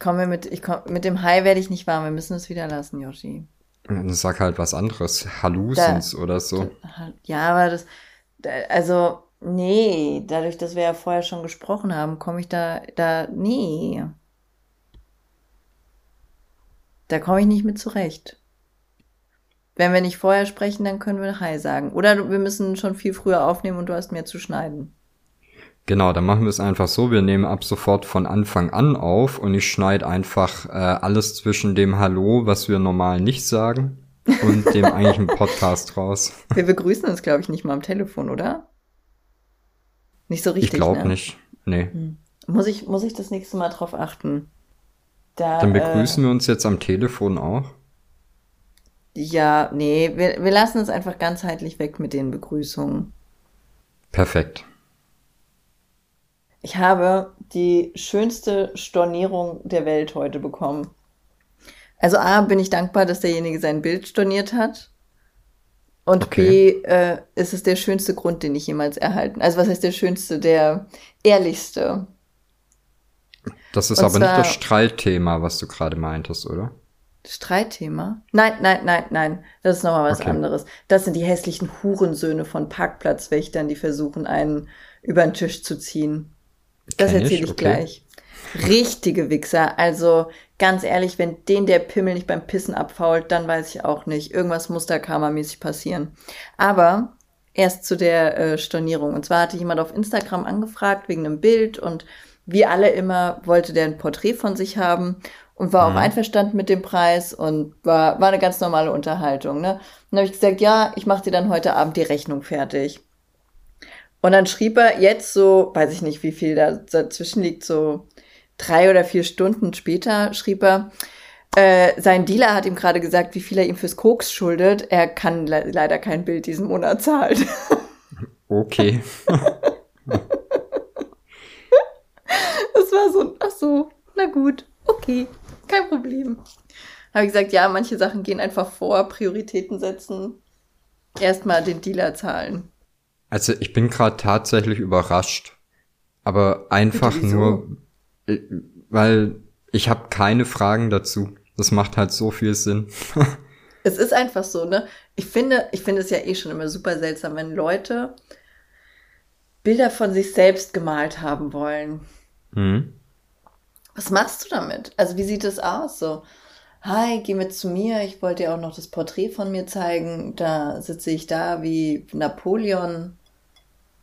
Ich komme mit, ich komm, mit dem Hi werde ich nicht warm. Wir müssen es wieder lassen, Yoshi. Dann sag halt was anderes. Hallusens oder so. Ja, aber das, also, nee, dadurch, dass wir ja vorher schon gesprochen haben, komme ich da, da, nee. Da komme ich nicht mit zurecht. Wenn wir nicht vorher sprechen, dann können wir Hi sagen. Oder wir müssen schon viel früher aufnehmen und du hast mehr zu schneiden. Genau, dann machen wir es einfach so. Wir nehmen ab sofort von Anfang an auf und ich schneide einfach äh, alles zwischen dem Hallo, was wir normal nicht sagen, und dem eigentlichen Podcast raus. Wir begrüßen uns, glaube ich, nicht mal am Telefon, oder? Nicht so richtig. Ich glaube ne? nicht. Nee. Hm. Muss ich, muss ich das nächste Mal drauf achten? Da, dann begrüßen äh, wir uns jetzt am Telefon auch. Ja, nee, wir, wir lassen es einfach ganzheitlich weg mit den Begrüßungen. Perfekt. Ich habe die schönste Stornierung der Welt heute bekommen. Also A, bin ich dankbar, dass derjenige sein Bild storniert hat. Und okay. B, äh, ist es der schönste Grund, den ich jemals erhalten. Also was heißt der schönste, der ehrlichste. Das ist Und aber zwar, nicht das Streitthema, was du gerade meintest, oder? Streitthema? Nein, nein, nein, nein. Das ist nochmal was okay. anderes. Das sind die hässlichen Hurensöhne von Parkplatzwächtern, die versuchen, einen über den Tisch zu ziehen. Das erzähle ich, okay. gleich. Richtige Wichser. Also ganz ehrlich, wenn den der Pimmel nicht beim Pissen abfault, dann weiß ich auch nicht. Irgendwas muss da karmamäßig passieren. Aber erst zu der äh, Stornierung. Und zwar hatte jemand auf Instagram angefragt wegen einem Bild und wie alle immer wollte der ein Porträt von sich haben und war mhm. auch einverstanden mit dem Preis und war, war eine ganz normale Unterhaltung. Ne? Und dann habe ich gesagt, ja, ich mache dir dann heute Abend die Rechnung fertig. Und dann schrieb er jetzt so, weiß ich nicht, wie viel da dazwischen liegt, so drei oder vier Stunden später schrieb er, äh, sein Dealer hat ihm gerade gesagt, wie viel er ihm fürs Koks schuldet. Er kann le leider kein Bild diesen Monat zahlen. Okay. das war so, ach so, na gut, okay, kein Problem. Habe ich gesagt, ja, manche Sachen gehen einfach vor, Prioritäten setzen, erstmal den Dealer zahlen. Also ich bin gerade tatsächlich überrascht, aber einfach nur, äh, weil ich habe keine Fragen dazu. Das macht halt so viel Sinn. es ist einfach so, ne? Ich finde, ich finde es ja eh schon immer super seltsam, wenn Leute Bilder von sich selbst gemalt haben wollen. Mhm. Was machst du damit? Also wie sieht es aus? So, hi, geh mit zu mir. Ich wollte dir auch noch das Porträt von mir zeigen. Da sitze ich da wie Napoleon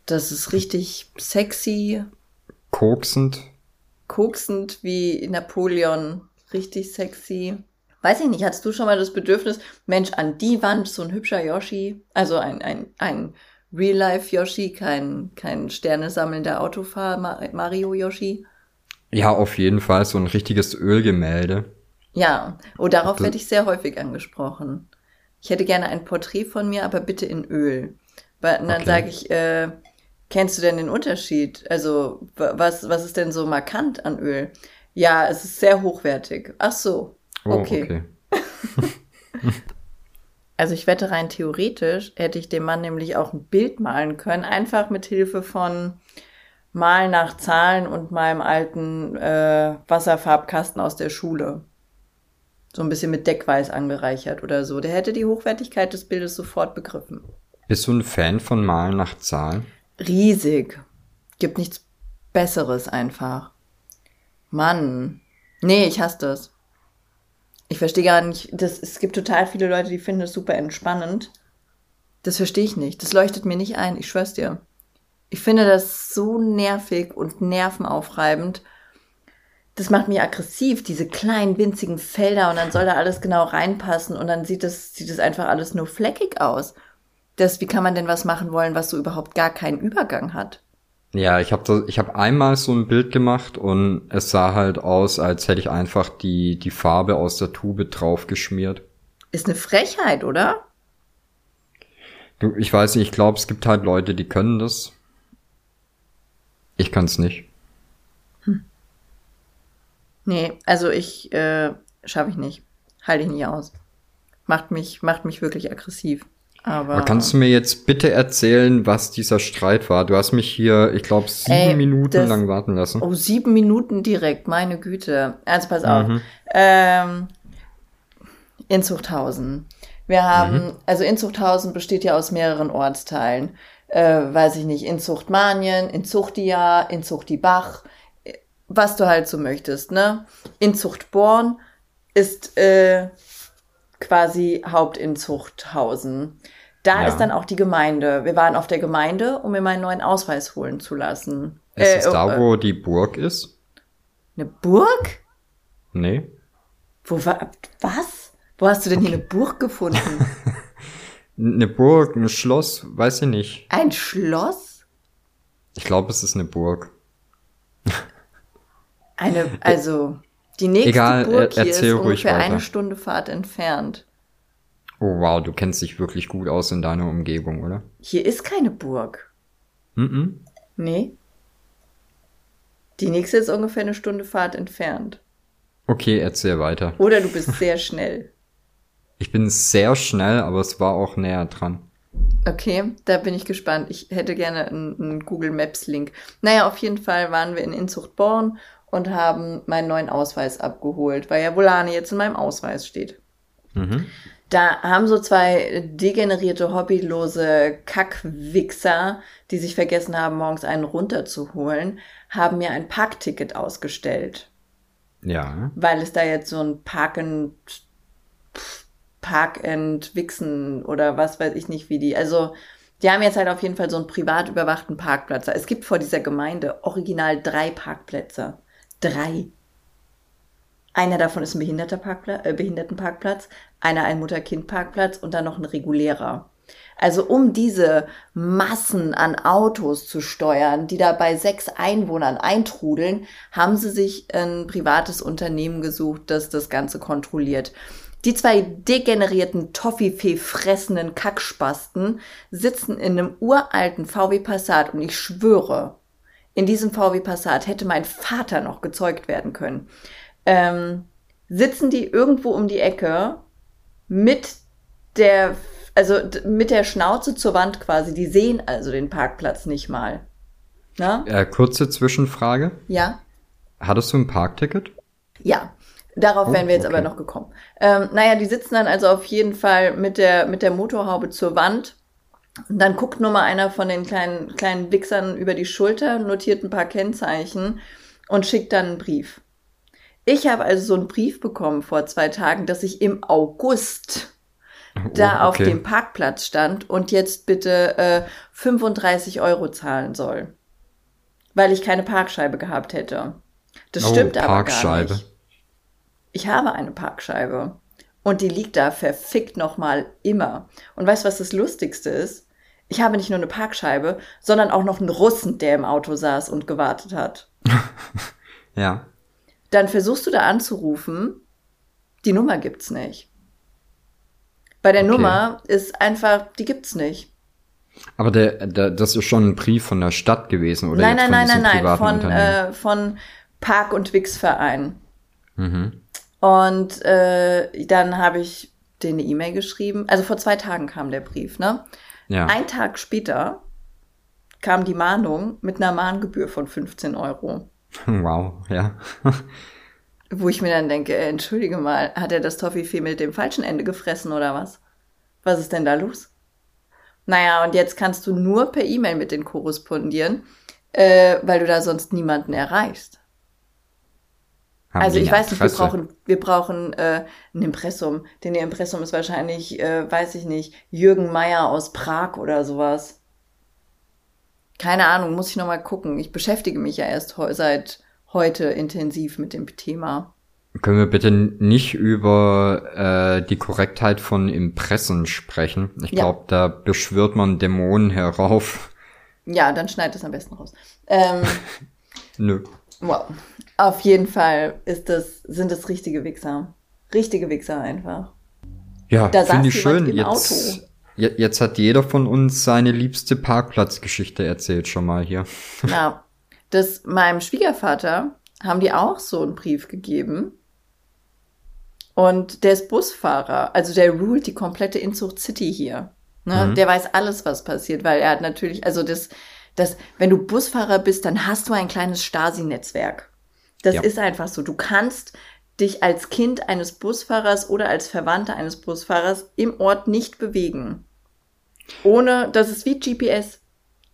das ist richtig sexy. Koksend. Koksend wie Napoleon. Richtig sexy. Weiß ich nicht, hattest du schon mal das Bedürfnis, Mensch, an die Wand so ein hübscher Yoshi, also ein, ein, ein Real-Life-Yoshi, kein, kein Sternesammelnder Autofahr-Mario-Yoshi? Ja, auf jeden Fall, so ein richtiges Ölgemälde. Ja, oh, darauf werde ich sehr häufig angesprochen. Ich hätte gerne ein Porträt von mir, aber bitte in Öl. Und dann okay. sage ich, äh, Kennst du denn den Unterschied? Also, was, was ist denn so markant an Öl? Ja, es ist sehr hochwertig. Ach so. Okay. Oh, okay. also ich wette rein theoretisch hätte ich dem Mann nämlich auch ein Bild malen können, einfach mit Hilfe von Malen nach Zahlen und meinem alten äh, Wasserfarbkasten aus der Schule. So ein bisschen mit Deckweiß angereichert oder so. Der hätte die Hochwertigkeit des Bildes sofort begriffen. Bist du ein Fan von Malen nach Zahlen? Riesig. Gibt nichts Besseres einfach. Mann. Nee, ich hasse das. Ich verstehe gar nicht, das, es gibt total viele Leute, die finden es super entspannend. Das verstehe ich nicht. Das leuchtet mir nicht ein, ich schwör's dir. Ich finde das so nervig und nervenaufreibend. Das macht mich aggressiv, diese kleinen, winzigen Felder und dann soll da alles genau reinpassen und dann sieht das, sieht das einfach alles nur fleckig aus das, wie kann man denn was machen wollen, was so überhaupt gar keinen Übergang hat? Ja, ich habe ich hab einmal so ein Bild gemacht und es sah halt aus, als hätte ich einfach die die Farbe aus der Tube draufgeschmiert. Ist eine Frechheit, oder? Du, ich weiß nicht, ich glaube, es gibt halt Leute, die können das. Ich kann es nicht. Hm. Nee, also ich äh, schaffe ich nicht. Halte ich nicht aus. Macht mich macht mich wirklich aggressiv. Aber, Aber, kannst du mir jetzt bitte erzählen, was dieser Streit war? Du hast mich hier, ich glaube, sieben Ey, Minuten das, lang warten lassen. Oh, sieben Minuten direkt, meine Güte. Also pass auf. Mhm. Ähm, Inzuchthausen. Wir haben, mhm. also Inzuchthausen besteht ja aus mehreren Ortsteilen. Äh, weiß ich nicht, Inzuchtmanien, Inzuchtia, Inzuchtibach, was du halt so möchtest, ne? Inzuchtborn ist äh, quasi Hauptinzuchthausen. Da ja. ist dann auch die Gemeinde. Wir waren auf der Gemeinde, um mir meinen neuen Ausweis holen zu lassen. Ist äh, es da, äh, wo die Burg ist? Eine Burg? Nee. Wo war, was? Wo hast du denn okay. hier eine Burg gefunden? eine Burg, ein Schloss, weiß ich nicht. Ein Schloss? Ich glaube, es ist eine Burg. eine, also, die nächste Egal, Burg hier ist ungefähr weiter. eine Stunde Fahrt entfernt. Oh wow, du kennst dich wirklich gut aus in deiner Umgebung, oder? Hier ist keine Burg. Mhm. -mm. Nee. Die nächste ist ungefähr eine Stunde Fahrt entfernt. Okay, erzähl weiter. Oder du bist sehr schnell. Ich bin sehr schnell, aber es war auch näher dran. Okay, da bin ich gespannt. Ich hätte gerne einen, einen Google Maps Link. Naja, auf jeden Fall waren wir in Inzuchtborn und haben meinen neuen Ausweis abgeholt, weil ja Volane jetzt in meinem Ausweis steht. Mhm. Da haben so zwei degenerierte, hobbylose Kackwichser, die sich vergessen haben, morgens einen runterzuholen, haben mir ein Parkticket ausgestellt. Ja. Weil es da jetzt so ein Park and, Park and Wichsen oder was weiß ich nicht wie die. Also, die haben jetzt halt auf jeden Fall so einen privat überwachten Parkplatz. Es gibt vor dieser Gemeinde original drei Parkplätze. Drei. Einer davon ist ein Behindertenparkplatz, äh, Behindertenparkplatz, einer ein Mutter-Kind-Parkplatz und dann noch ein regulärer. Also um diese Massen an Autos zu steuern, die da bei sechs Einwohnern eintrudeln, haben sie sich ein privates Unternehmen gesucht, das das Ganze kontrolliert. Die zwei degenerierten Toffifee fressenden Kackspasten sitzen in einem uralten VW Passat und ich schwöre, in diesem VW Passat hätte mein Vater noch gezeugt werden können ähm, sitzen die irgendwo um die Ecke mit der, also mit der Schnauze zur Wand quasi. Die sehen also den Parkplatz nicht mal. Na? Äh, kurze Zwischenfrage. Ja. Hattest du ein Parkticket? Ja. Darauf oh, wären wir jetzt okay. aber noch gekommen. Ähm, naja, die sitzen dann also auf jeden Fall mit der, mit der Motorhaube zur Wand. Und dann guckt nur mal einer von den kleinen, kleinen Wichsern über die Schulter, notiert ein paar Kennzeichen und schickt dann einen Brief. Ich habe also so einen Brief bekommen vor zwei Tagen, dass ich im August oh, da okay. auf dem Parkplatz stand und jetzt bitte äh, 35 Euro zahlen soll, weil ich keine Parkscheibe gehabt hätte. Das oh, stimmt aber gar nicht. Ich habe eine Parkscheibe und die liegt da verfickt nochmal immer. Und weißt du, was das Lustigste ist? Ich habe nicht nur eine Parkscheibe, sondern auch noch einen Russen, der im Auto saß und gewartet hat. ja. Dann versuchst du da anzurufen, die Nummer gibt's nicht. Bei der okay. Nummer ist einfach, die gibt's nicht. Aber der, der, das ist schon ein Brief von der Stadt gewesen, oder? Nein, nein, nein, nein, nein, von, äh, von Park- und Wix-Verein. Mhm. Und äh, dann habe ich denen eine E-Mail geschrieben. Also vor zwei Tagen kam der Brief, ne? Ja. Ein Tag später kam die Mahnung mit einer Mahngebühr von 15 Euro. Wow, ja. Wo ich mir dann denke, äh, entschuldige mal, hat er das Toffifee mit dem falschen Ende gefressen oder was? Was ist denn da los? Naja, und jetzt kannst du nur per E-Mail mit denen korrespondieren, äh, weil du da sonst niemanden erreichst. Haben also ich weiß nicht, wir brauchen, wir brauchen äh, ein Impressum. Denn ihr Impressum ist wahrscheinlich, äh, weiß ich nicht, Jürgen Meier aus Prag oder sowas. Keine Ahnung, muss ich noch mal gucken. Ich beschäftige mich ja erst he seit heute intensiv mit dem Thema. Können wir bitte nicht über äh, die Korrektheit von Impressen sprechen? Ich ja. glaube, da beschwört man Dämonen herauf. Ja, dann schneid es am besten raus. Ähm, Nö. Wow. Auf jeden Fall ist das, sind das richtige Wichser. Richtige Wichser einfach. Ja, finde ich schön. Jetzt, Auto. Jetzt hat jeder von uns seine liebste Parkplatzgeschichte erzählt schon mal hier. Ja, das meinem Schwiegervater haben die auch so einen Brief gegeben. Und der ist Busfahrer, also der ruled die komplette Inzucht City hier. Ne? Mhm. Der weiß alles, was passiert, weil er hat natürlich, also das, das, wenn du Busfahrer bist, dann hast du ein kleines Stasi-Netzwerk. Das ja. ist einfach so. Du kannst dich als Kind eines Busfahrers oder als Verwandter eines Busfahrers im Ort nicht bewegen. Ohne, das ist wie GPS.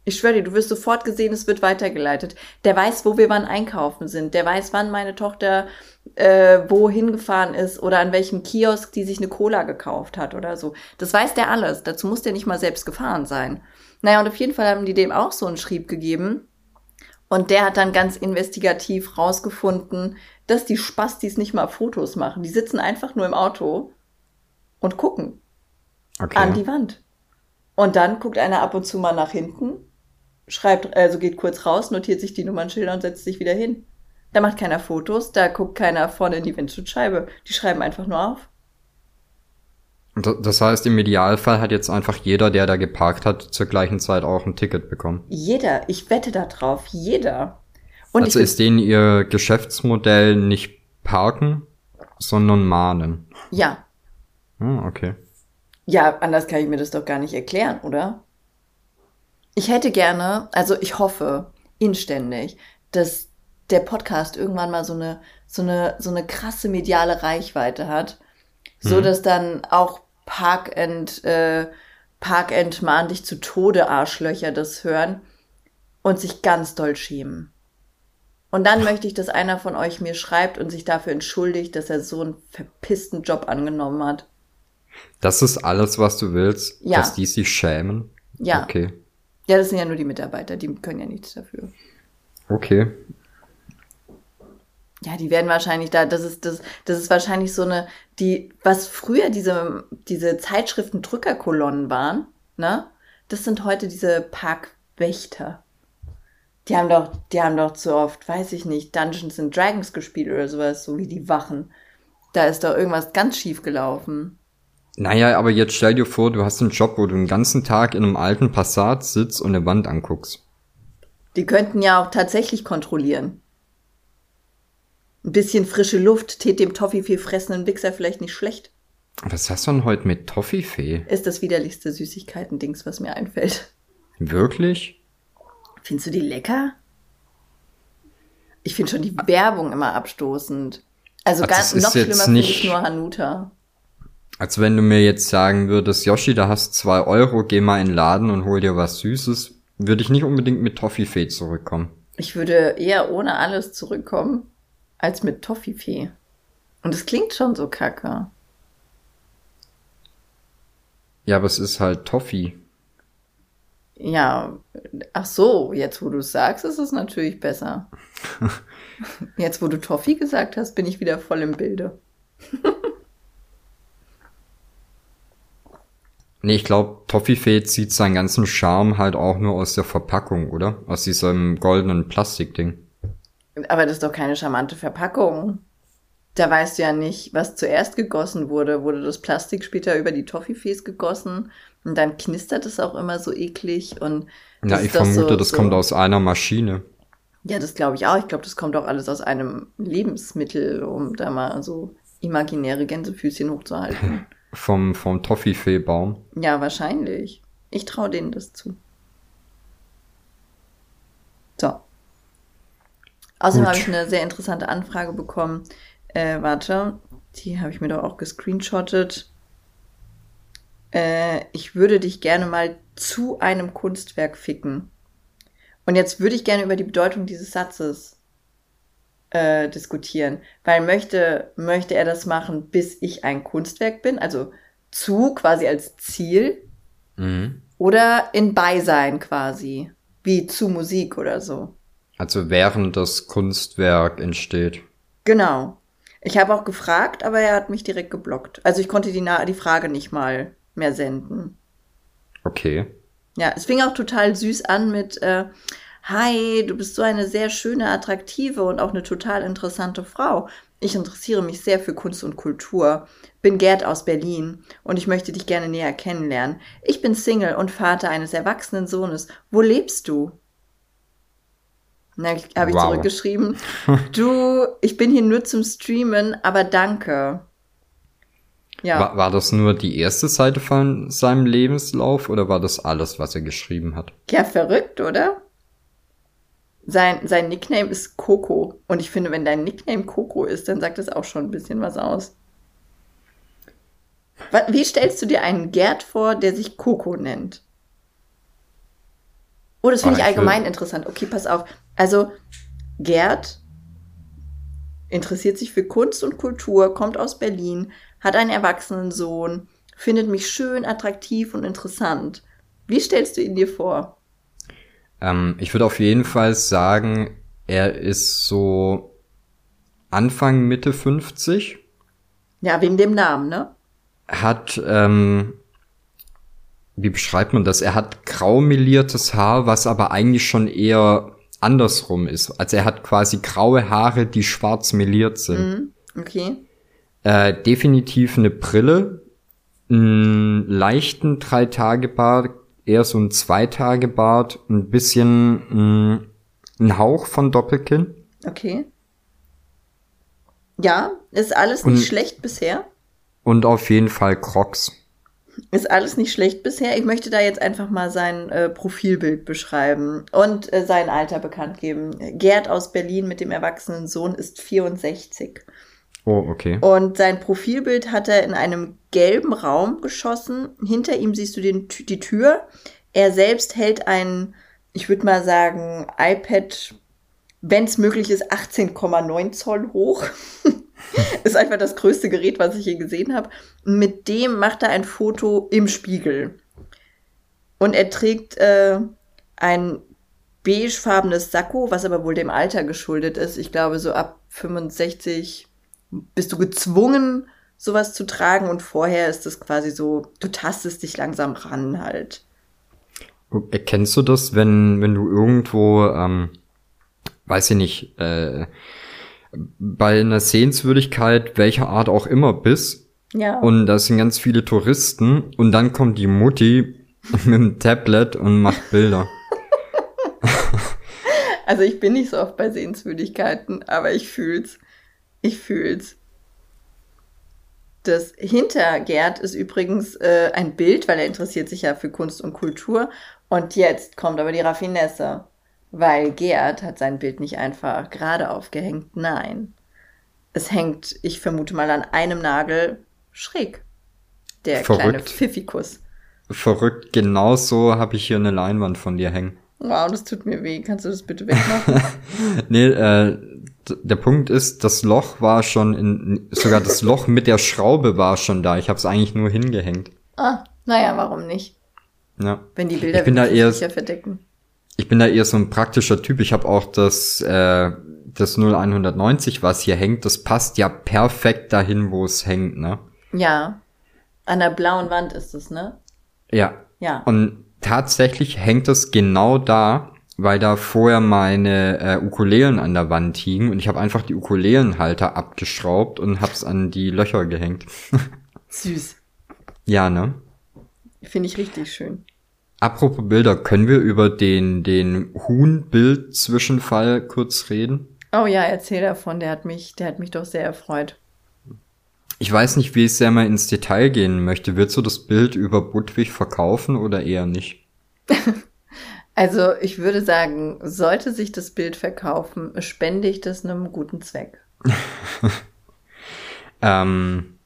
Ich schwöre dir, du wirst sofort gesehen, es wird weitergeleitet. Der weiß, wo wir wann einkaufen sind. Der weiß, wann meine Tochter äh, wo hingefahren ist oder an welchem Kiosk die sich eine Cola gekauft hat oder so. Das weiß der alles. Dazu muss der nicht mal selbst gefahren sein. Naja, und auf jeden Fall haben die dem auch so einen Schrieb gegeben. Und der hat dann ganz investigativ rausgefunden, dass die Spastis nicht mal Fotos machen. Die sitzen einfach nur im Auto und gucken okay. an die Wand. Und dann guckt einer ab und zu mal nach hinten schreibt, also geht kurz raus, notiert sich die Nummernschilder und setzt sich wieder hin. Da macht keiner Fotos, da guckt keiner vorne in die Windschutzscheibe. Die schreiben einfach nur auf. Das heißt, im Idealfall hat jetzt einfach jeder, der da geparkt hat, zur gleichen Zeit auch ein Ticket bekommen. Jeder, ich wette da drauf, jeder. Und also ist denen ihr Geschäftsmodell nicht parken, sondern mahnen. Ja. Ah, okay. Ja, anders kann ich mir das doch gar nicht erklären, oder? Ich hätte gerne, also ich hoffe inständig, dass der Podcast irgendwann mal so eine, so eine, so eine krasse mediale Reichweite hat, so mhm. dass dann auch Park and, äh, Park and mahn dich zu Tode Arschlöcher das hören und sich ganz doll schämen. Und dann möchte ich, dass einer von euch mir schreibt und sich dafür entschuldigt, dass er so einen verpissten Job angenommen hat. Das ist alles, was du willst, ja. dass die sich schämen? Ja. Okay. Ja, das sind ja nur die Mitarbeiter, die können ja nichts dafür. Okay. Ja, die werden wahrscheinlich da, das ist, das, das ist wahrscheinlich so eine, die, was früher diese, diese Zeitschriften Drückerkolonnen waren, ne? Das sind heute diese Parkwächter. Die haben doch, die haben doch zu oft, weiß ich nicht, Dungeons and Dragons gespielt oder sowas, so wie die Wachen. Da ist doch irgendwas ganz schief gelaufen. Naja, aber jetzt stell dir vor, du hast einen Job, wo du den ganzen Tag in einem alten Passat sitzt und eine Wand anguckst. Die könnten ja auch tatsächlich kontrollieren. Ein bisschen frische Luft tät dem Toffifee fressenden Wichser vielleicht nicht schlecht. Was hast du denn heute mit Toffifee? Ist das widerlichste Süßigkeiten-Dings, was mir einfällt. Wirklich? Findest du die lecker? Ich finde schon die Werbung immer abstoßend. Also Ach, ganz noch schlimmer finde ich nur Hanuta. Als wenn du mir jetzt sagen würdest, Yoshi, da hast zwei Euro, geh mal in den Laden und hol dir was Süßes, würde ich nicht unbedingt mit Toffifee zurückkommen. Ich würde eher ohne alles zurückkommen, als mit Toffifee. Und es klingt schon so kacke. Ja, aber es ist halt Toffee. Ja, ach so, jetzt wo du es sagst, ist es natürlich besser. jetzt wo du Toffee gesagt hast, bin ich wieder voll im Bilde. Nee, ich glaube, Toffifee zieht seinen ganzen Charme halt auch nur aus der Verpackung, oder? Aus diesem goldenen Plastikding. Aber das ist doch keine charmante Verpackung. Da weißt du ja nicht, was zuerst gegossen wurde. Wurde das Plastik später über die Toffifees gegossen? Und dann knistert es auch immer so eklig und. Ja, ich vermute, so, das so kommt aus einer Maschine. Ja, das glaube ich auch. Ich glaube, das kommt auch alles aus einem Lebensmittel, um da mal so imaginäre Gänsefüßchen hochzuhalten. vom, vom Toffifee-Baum. Ja, wahrscheinlich. Ich traue denen das zu. So. Außerdem habe ich eine sehr interessante Anfrage bekommen. Äh, warte, die habe ich mir doch auch gescreenshottet. Äh, ich würde dich gerne mal zu einem Kunstwerk ficken. Und jetzt würde ich gerne über die Bedeutung dieses Satzes äh, diskutieren. Weil möchte, möchte er das machen, bis ich ein Kunstwerk bin, also zu quasi als Ziel mhm. oder in Beisein quasi, wie zu Musik oder so. Also während das Kunstwerk entsteht. Genau. Ich habe auch gefragt, aber er hat mich direkt geblockt. Also ich konnte die, die Frage nicht mal mehr senden. Okay. Ja, es fing auch total süß an mit, äh, Hi, du bist so eine sehr schöne, attraktive und auch eine total interessante Frau. Ich interessiere mich sehr für Kunst und Kultur. Bin Gerd aus Berlin und ich möchte dich gerne näher kennenlernen. Ich bin Single und Vater eines erwachsenen Sohnes. Wo lebst du? Na, habe ich wow. zurückgeschrieben. Du, ich bin hier nur zum Streamen, aber danke. Ja. War, war das nur die erste Seite von seinem Lebenslauf oder war das alles, was er geschrieben hat? Ja, verrückt, oder? Sein, sein Nickname ist Coco. Und ich finde, wenn dein Nickname Coco ist, dann sagt das auch schon ein bisschen was aus. Wie stellst du dir einen Gerd vor, der sich Coco nennt? Oh, das finde oh, ich allgemein will... interessant. Okay, pass auf. Also, Gerd interessiert sich für Kunst und Kultur, kommt aus Berlin, hat einen erwachsenen Sohn, findet mich schön, attraktiv und interessant. Wie stellst du ihn dir vor? Ähm, ich würde auf jeden Fall sagen, er ist so Anfang, Mitte 50. Ja, wegen dem Namen, ne? Hat, ähm, wie beschreibt man das? Er hat grau meliertes Haar, was aber eigentlich schon eher andersrum ist. Also er hat quasi graue Haare, die schwarz meliert sind. Mhm, okay. Äh, definitiv eine Brille, einen leichten Drei-Tage-Bart, eher so ein Zwei-Tage-Bart, ein bisschen mh, ein Hauch von Doppelkinn. Okay. Ja, ist alles nicht und, schlecht bisher. Und auf jeden Fall Crocs. Ist alles nicht schlecht bisher. Ich möchte da jetzt einfach mal sein äh, Profilbild beschreiben und äh, sein Alter bekannt geben. Gerd aus Berlin mit dem erwachsenen Sohn ist 64. Oh, okay. Und sein Profilbild hat er in einem gelben Raum geschossen. Hinter ihm siehst du den, die Tür. Er selbst hält ein, ich würde mal sagen, iPad, wenn es möglich ist, 18,9 Zoll hoch. ist einfach das größte Gerät, was ich je gesehen habe. Mit dem macht er ein Foto im Spiegel. Und er trägt äh, ein beigefarbenes Sakko, was aber wohl dem Alter geschuldet ist. Ich glaube, so ab 65 bist du gezwungen, sowas zu tragen und vorher ist es quasi so, du tastest dich langsam ran halt. Erkennst du das, wenn, wenn du irgendwo, ähm, weiß ich nicht, äh, bei einer Sehenswürdigkeit welcher Art auch immer bist. Ja. Und da sind ganz viele Touristen und dann kommt die Mutti mit dem Tablet und macht Bilder. also ich bin nicht so oft bei Sehenswürdigkeiten, aber ich fühl's. Ich fühl's. Das hinter Gerd ist übrigens äh, ein Bild, weil er interessiert sich ja für Kunst und Kultur. Und jetzt kommt aber die Raffinesse. Weil Gerd hat sein Bild nicht einfach gerade aufgehängt, nein. Es hängt, ich vermute mal, an einem Nagel schräg. Der Verrückt. kleine Pfiffikus. Verrückt, genau so habe ich hier eine Leinwand von dir hängen. Wow, das tut mir weh. Kannst du das bitte wegmachen? nee, äh, der Punkt ist, das Loch war schon in, sogar das Loch mit der Schraube war schon da. Ich habe es eigentlich nur hingehängt. Ah, naja, warum nicht? Ja. Wenn die Bilder ich bin da eher, sicher verdecken ich bin da eher so ein praktischer Typ. Ich habe auch das, äh, das 0190, was hier hängt, das passt ja perfekt dahin, wo es hängt, ne? Ja. An der blauen Wand ist es, ne? Ja. Ja. Und tatsächlich hängt es genau da, weil da vorher meine äh, Ukulelen an der Wand hingen und ich habe einfach die Ukulelenhalter abgeschraubt und hab's an die Löcher gehängt. Süß. Ja, ne? Finde ich richtig schön. Apropos Bilder, können wir über den, den Huhn-Bild-Zwischenfall kurz reden? Oh ja, erzähl davon, der hat mich, der hat mich doch sehr erfreut. Ich weiß nicht, wie ich sehr mal ins Detail gehen möchte. Willst du das Bild über Budwig verkaufen oder eher nicht? also, ich würde sagen, sollte sich das Bild verkaufen, spende ich das einem guten Zweck. ähm,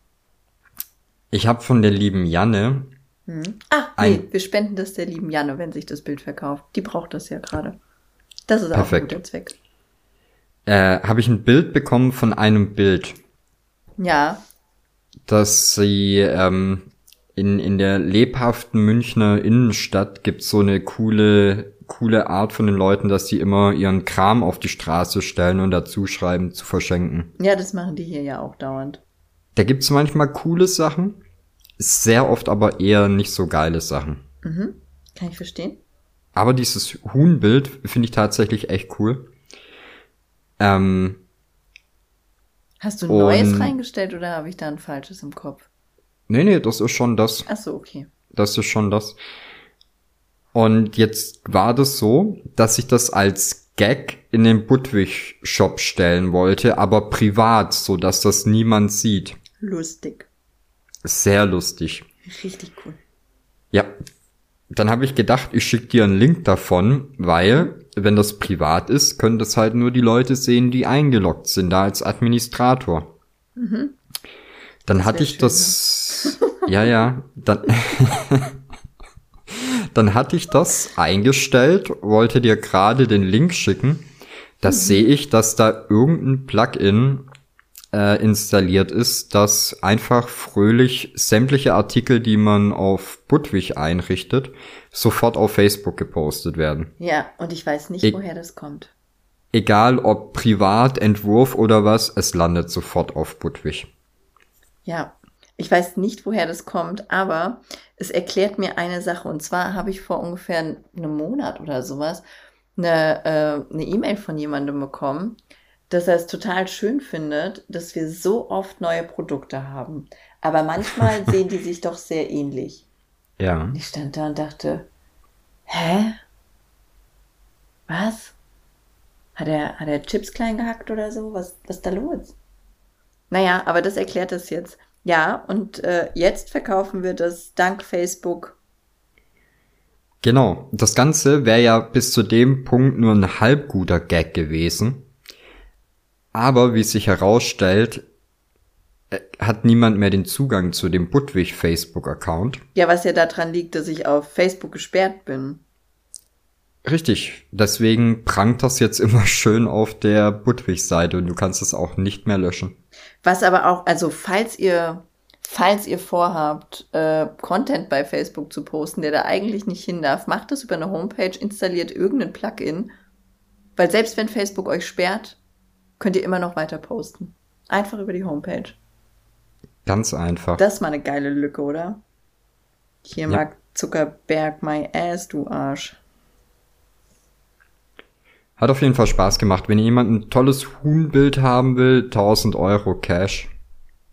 ich habe von der lieben Janne hm. Ah, nee, wir spenden das der lieben Janne, wenn sich das Bild verkauft. Die braucht das ja gerade. Das ist Perfekt. auch ein guter Zweck. Äh, Habe ich ein Bild bekommen von einem Bild. Ja. Dass sie ähm, in, in der lebhaften Münchner Innenstadt gibt so eine coole, coole Art von den Leuten, dass die immer ihren Kram auf die Straße stellen und dazu schreiben, zu verschenken. Ja, das machen die hier ja auch dauernd. Da gibt's manchmal coole Sachen sehr oft aber eher nicht so geile Sachen. Mhm. Kann ich verstehen. Aber dieses Huhnbild finde ich tatsächlich echt cool. Ähm, Hast du ein neues reingestellt oder habe ich da ein falsches im Kopf? Nee, nee, das ist schon das. Ach so, okay. Das ist schon das. Und jetzt war das so, dass ich das als Gag in den Budwig-Shop stellen wollte, aber privat, so dass das niemand sieht. Lustig Sehr lustig. Richtig cool. Ja. Dann habe ich gedacht, ich schicke dir einen Link davon, weil, wenn das privat ist, können das halt nur die Leute sehen, die eingeloggt sind, da als Administrator. Mhm. Dann hatte ich schön, das, ne? ja, ja, dann, dann hatte ich das eingestellt, wollte dir gerade den Link schicken. Da mhm. sehe ich, dass da irgendein Plugin äh, installiert ist, dass einfach fröhlich sämtliche Artikel, die man auf Budwig einrichtet, sofort auf Facebook gepostet werden. Ja, und ich weiß nicht, e woher das kommt. Egal ob privat, Entwurf oder was, es landet sofort auf Budwig. Ja, ich weiß nicht, woher das kommt, aber es erklärt mir eine Sache. Und zwar habe ich vor ungefähr einem Monat oder sowas eine äh, eine E-Mail von jemandem bekommen, dass er es total schön findet, dass wir so oft neue Produkte haben. Aber manchmal sehen die sich doch sehr ähnlich. Ja. Und ich stand da und dachte, hä? Was? Hat er, hat er Chips klein gehackt oder so? Was, was ist da los? Naja, aber das erklärt es jetzt. Ja, und äh, jetzt verkaufen wir das dank Facebook. Genau, das Ganze wäre ja bis zu dem Punkt nur ein halb guter Gag gewesen. Aber wie sich herausstellt, äh, hat niemand mehr den Zugang zu dem Budwig Facebook-Account. Ja, was ja daran liegt, dass ich auf Facebook gesperrt bin. Richtig, deswegen prangt das jetzt immer schön auf der Budwig-Seite und du kannst es auch nicht mehr löschen. Was aber auch, also falls ihr, falls ihr vorhabt, äh, Content bei Facebook zu posten, der da eigentlich nicht hin darf, macht das über eine Homepage, installiert irgendein Plugin, weil selbst wenn Facebook euch sperrt, könnt ihr immer noch weiter posten. Einfach über die Homepage. Ganz einfach. Das ist mal eine geile Lücke, oder? Hier ja. mag Zuckerberg my ass, du Arsch. Hat auf jeden Fall Spaß gemacht. Wenn jemand ein tolles Huhnbild haben will, 1000 Euro Cash.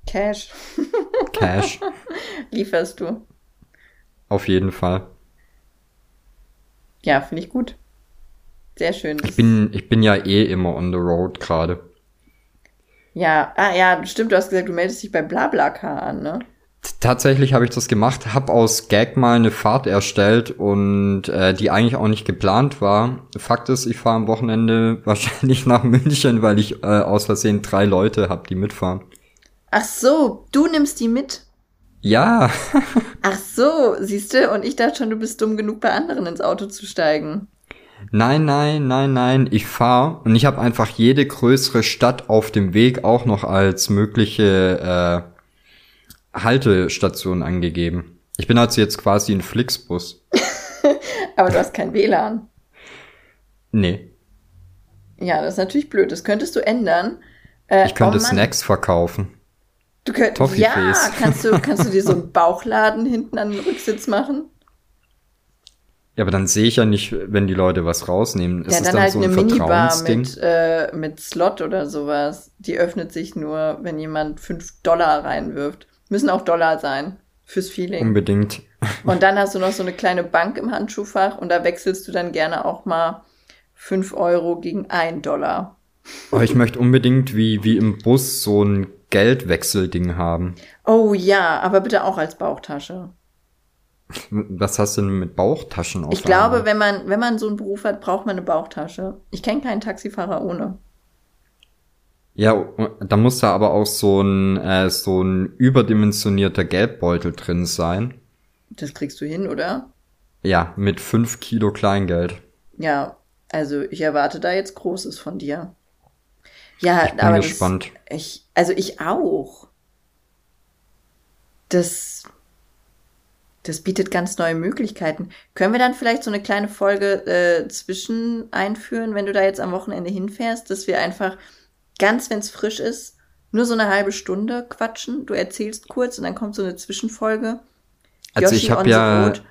Cash. Cash. Lieferst du. Auf jeden Fall. Ja, finde ich gut. Sehr schön. Ich bin, ich bin ja eh immer on the road gerade. Ja, ah ja, stimmt, du hast gesagt, du meldest dich bei BlaBlaCar an, ne? Tatsächlich habe ich das gemacht, habe aus Gag mal eine Fahrt erstellt und äh, die eigentlich auch nicht geplant war. Fakt ist, ich fahre am Wochenende wahrscheinlich nach München, weil ich äh, aus Versehen drei Leute habe, die mitfahren. Ach so, du nimmst die mit? Ja. Ach so, siehst du, und ich dachte schon, du bist dumm genug, bei anderen ins Auto zu steigen. Nein, nein, nein, nein, ich fahre und ich habe einfach jede größere Stadt auf dem Weg auch noch als mögliche äh, Haltestation angegeben. Ich bin also jetzt quasi ein Flixbus. Aber du hast kein WLAN. Nee. Ja, das ist natürlich blöd. Das könntest du ändern. Äh, ich könnte oh Snacks verkaufen. Du könntest, ja, kannst du, kannst du dir so einen Bauchladen hinten an den Rücksitz machen? Ja, aber dann sehe ich ja nicht, wenn die Leute was rausnehmen. Ist ja, dann, dann halt so ein eine Minibar mit, äh, mit Slot oder sowas. Die öffnet sich nur, wenn jemand fünf Dollar reinwirft. Müssen auch Dollar sein. Fürs Feeling. Unbedingt. Und dann hast du noch so eine kleine Bank im Handschuhfach und da wechselst du dann gerne auch mal fünf Euro gegen ein Dollar. Oh, ich möchte unbedingt wie, wie im Bus so ein Geldwechselding haben. Oh ja, aber bitte auch als Bauchtasche. Was hast du denn mit Bauchtaschen auf Ich glaube, wenn man, wenn man so einen Beruf hat, braucht man eine Bauchtasche. Ich kenne keinen Taxifahrer ohne. Ja, da muss da aber auch so ein, äh, so ein überdimensionierter Geldbeutel drin sein. Das kriegst du hin, oder? Ja, mit fünf Kilo Kleingeld. Ja, also ich erwarte da jetzt Großes von dir. Ja, ich bin aber gespannt. Das, ich, also ich auch. Das das bietet ganz neue Möglichkeiten. Können wir dann vielleicht so eine kleine Folge äh, zwischen einführen, wenn du da jetzt am Wochenende hinfährst, dass wir einfach ganz, wenn es frisch ist, nur so eine halbe Stunde quatschen. Du erzählst kurz und dann kommt so eine Zwischenfolge. Also Yoshi ich habe ja the, road,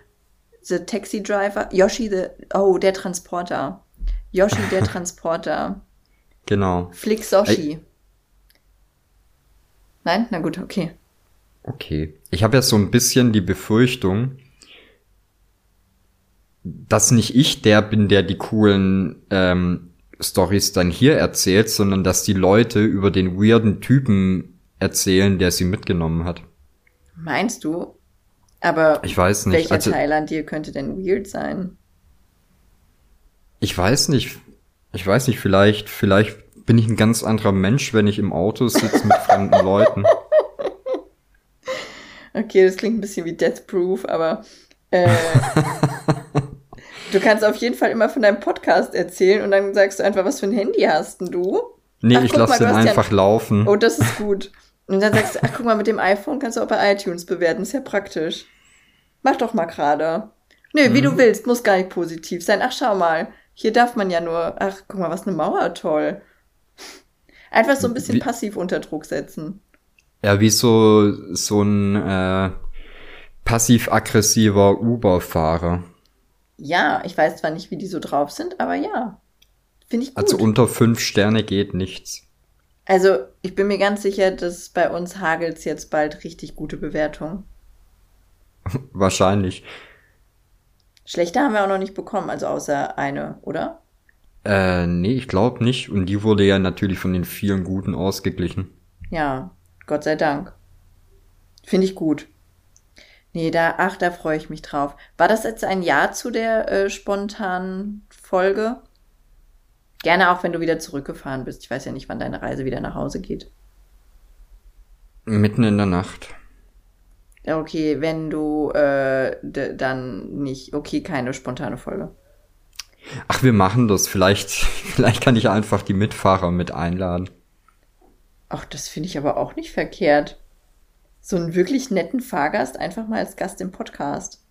the Taxi Driver, Yoshi the oh der Transporter, Yoshi der Transporter. Genau. Flick Soshi. Nein, na gut, okay. Okay. Ich habe ja so ein bisschen die Befürchtung, dass nicht ich der bin, der die coolen ähm, Stories dann hier erzählt, sondern dass die Leute über den weirden Typen erzählen, der sie mitgenommen hat. Meinst du? Aber ich weiß nicht. welcher also, Teil an dir könnte denn weird sein? Ich weiß nicht. Ich weiß nicht, vielleicht, vielleicht bin ich ein ganz anderer Mensch, wenn ich im Auto sitze mit fremden Leuten. Okay, das klingt ein bisschen wie Death Proof, aber äh, du kannst auf jeden Fall immer von deinem Podcast erzählen und dann sagst du einfach, was für ein Handy hast denn du? Nee, ach, ich lasse den einfach ja laufen. Oh, das ist gut. Und dann sagst du, ach guck mal, mit dem iPhone kannst du auch bei iTunes bewerten, ist ja praktisch. Mach doch mal gerade. Nö, wie mhm. du willst, muss gar nicht positiv sein. Ach, schau mal, hier darf man ja nur, ach, guck mal, was eine Mauer, toll. Einfach so ein bisschen wie, passiv unter Druck setzen. Ja, wie so, so ein äh, passiv-aggressiver Uber-Fahrer. Ja, ich weiß zwar nicht, wie die so drauf sind, aber ja. Finde ich gut. Also unter fünf Sterne geht nichts. Also, ich bin mir ganz sicher, dass bei uns hagelt jetzt bald richtig gute Bewertungen. Wahrscheinlich. Schlechte haben wir auch noch nicht bekommen, also außer eine, oder? Äh, nee, ich glaube nicht. Und die wurde ja natürlich von den vielen Guten ausgeglichen. Ja, Gott sei Dank. Finde ich gut. Nee, da, ach, da freue ich mich drauf. War das jetzt ein Ja zu der äh, spontanen Folge? Gerne auch, wenn du wieder zurückgefahren bist. Ich weiß ja nicht, wann deine Reise wieder nach Hause geht. Mitten in der Nacht. Okay, wenn du äh, dann nicht. Okay, keine spontane Folge. Ach, wir machen das. Vielleicht, vielleicht kann ich einfach die Mitfahrer mit einladen. Ach, das finde ich aber auch nicht verkehrt. So einen wirklich netten Fahrgast einfach mal als Gast im Podcast.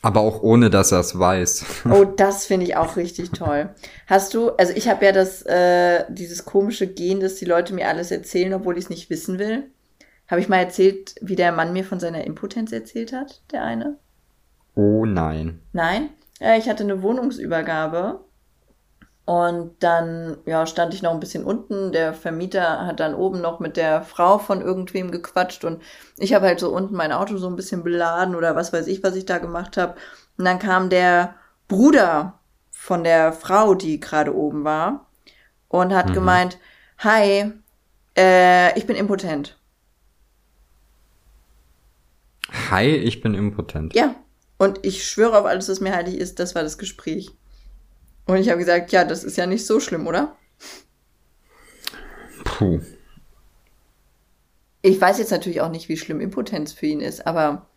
Aber auch ohne, dass er es weiß. Oh, das finde ich auch richtig toll. Hast du, also ich habe ja das, äh, dieses komische Gen, dass die Leute mir alles erzählen, obwohl ich es nicht wissen will. Habe ich mal erzählt, wie der Mann mir von seiner Impotenz erzählt hat, der eine? Oh nein. Nein? Ja, ich hatte eine Wohnungsübergabe und dann ja, stand ich noch ein bisschen unten. Der Vermieter hat dann oben noch mit der Frau von irgendwem gequatscht und ich habe halt so unten mein Auto so ein bisschen beladen oder was weiß ich, was ich da gemacht habe. Und dann kam der Bruder von der Frau, die gerade oben war, und hat mhm. gemeint, hi, äh, ich bin impotent. Hi, ich bin impotent. Ja. Und ich schwöre auf alles, was mir heilig ist, das war das Gespräch. Und ich habe gesagt, ja, das ist ja nicht so schlimm, oder? Puh. Ich weiß jetzt natürlich auch nicht, wie schlimm Impotenz für ihn ist, aber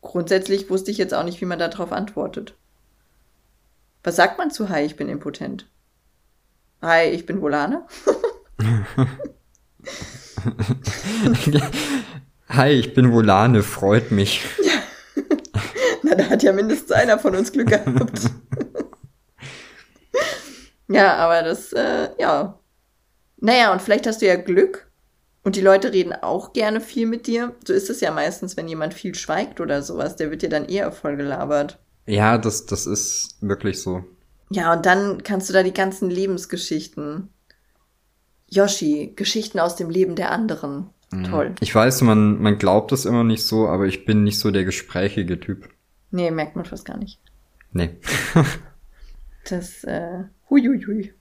grundsätzlich wusste ich jetzt auch nicht, wie man darauf antwortet. Was sagt man zu Hi, ich bin impotent? Hi, ich bin Volane? Hi, ich bin Volane, freut mich. Ja. Na, da hat ja mindestens einer von uns Glück gehabt. Ja, aber das, äh, ja. Naja, und vielleicht hast du ja Glück und die Leute reden auch gerne viel mit dir. So ist es ja meistens, wenn jemand viel schweigt oder sowas, der wird dir dann eher voll gelabert. Ja, das, das ist wirklich so. Ja, und dann kannst du da die ganzen Lebensgeschichten. Yoshi, Geschichten aus dem Leben der anderen. Mhm. Toll. Ich weiß, man, man glaubt das immer nicht so, aber ich bin nicht so der gesprächige Typ. Nee, merkt man fast gar nicht. Nee. das, äh, huiuiui.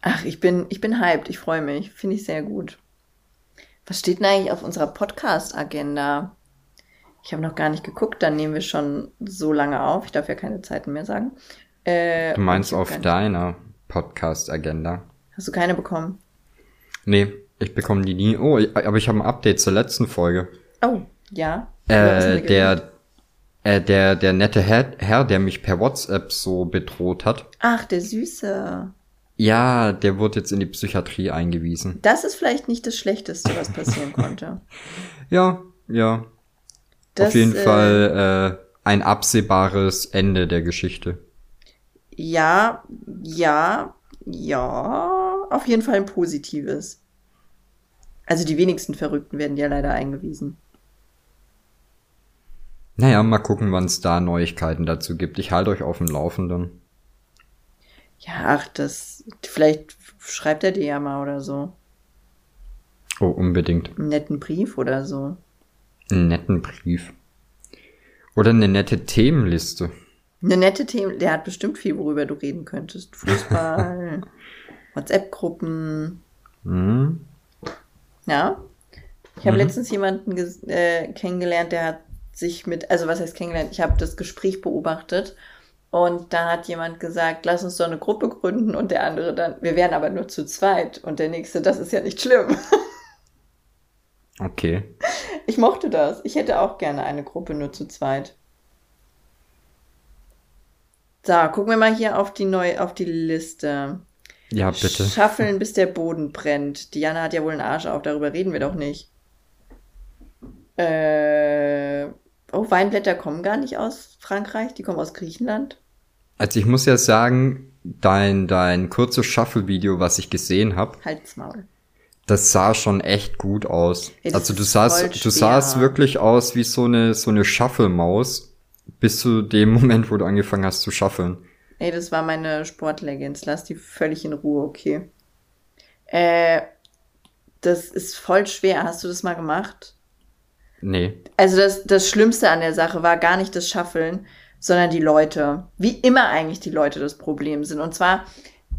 Ach, ich bin, ich bin hyped, ich freue mich. Finde ich sehr gut. Was steht denn eigentlich auf unserer Podcast-Agenda? Ich habe noch gar nicht geguckt, dann nehmen wir schon so lange auf. Ich darf ja keine Zeiten mehr sagen. Äh, du meinst auf deiner Podcast-Agenda? Hast du keine bekommen? Nee, ich bekomme die nie. Oh, aber ich habe ein Update zur letzten Folge. Oh, ja. Äh, der, äh, der, der nette Herr, Herr, der mich per WhatsApp so bedroht hat. Ach, der Süße. Ja, der wurde jetzt in die Psychiatrie eingewiesen. Das ist vielleicht nicht das Schlechteste, was passieren konnte. Ja, ja. Das, Auf jeden äh, Fall äh, ein absehbares Ende der Geschichte. Ja, ja, ja. Auf jeden Fall ein positives. Also die wenigsten Verrückten werden ja leider eingewiesen. Naja, mal gucken, wann es da Neuigkeiten dazu gibt. Ich halte euch auf dem Laufenden. Ja, ach, das. Vielleicht schreibt er dir ja mal oder so. Oh, unbedingt. Einen netten Brief oder so. Einen netten Brief. Oder eine nette Themenliste. Eine nette Themen, der hat bestimmt viel, worüber du reden könntest. Fußball, WhatsApp-Gruppen. Mhm. Ja. Ich habe mhm. letztens jemanden äh, kennengelernt, der hat sich mit, also was heißt kennengelernt? Ich habe das Gespräch beobachtet und da hat jemand gesagt, lass uns doch eine Gruppe gründen und der andere dann, wir wären aber nur zu zweit und der nächste, das ist ja nicht schlimm. Okay. Ich mochte das. Ich hätte auch gerne eine Gruppe nur zu zweit. So, gucken wir mal hier auf die neue, auf die Liste. Ja, bitte. Schaffeln, bis der Boden brennt. Diana hat ja wohl einen Arsch auf, darüber reden wir doch nicht. Äh, oh, Weinblätter kommen gar nicht aus Frankreich, die kommen aus Griechenland. Also ich muss ja sagen, dein, dein kurzes Shuffle-Video, was ich gesehen habe. Halt's Maul. Das sah schon echt gut aus. Ja, also du sahst, du sahst wirklich aus wie so eine, so eine Shuffle-Maus bis zu dem Moment, wo du angefangen hast zu shuffeln. Ey, das war meine Sportleggings. Lass die völlig in Ruhe, okay? Äh, das ist voll schwer. Hast du das mal gemacht? Nee. Also das, das Schlimmste an der Sache war gar nicht das Shuffeln, sondern die Leute. Wie immer eigentlich die Leute das Problem sind. Und zwar,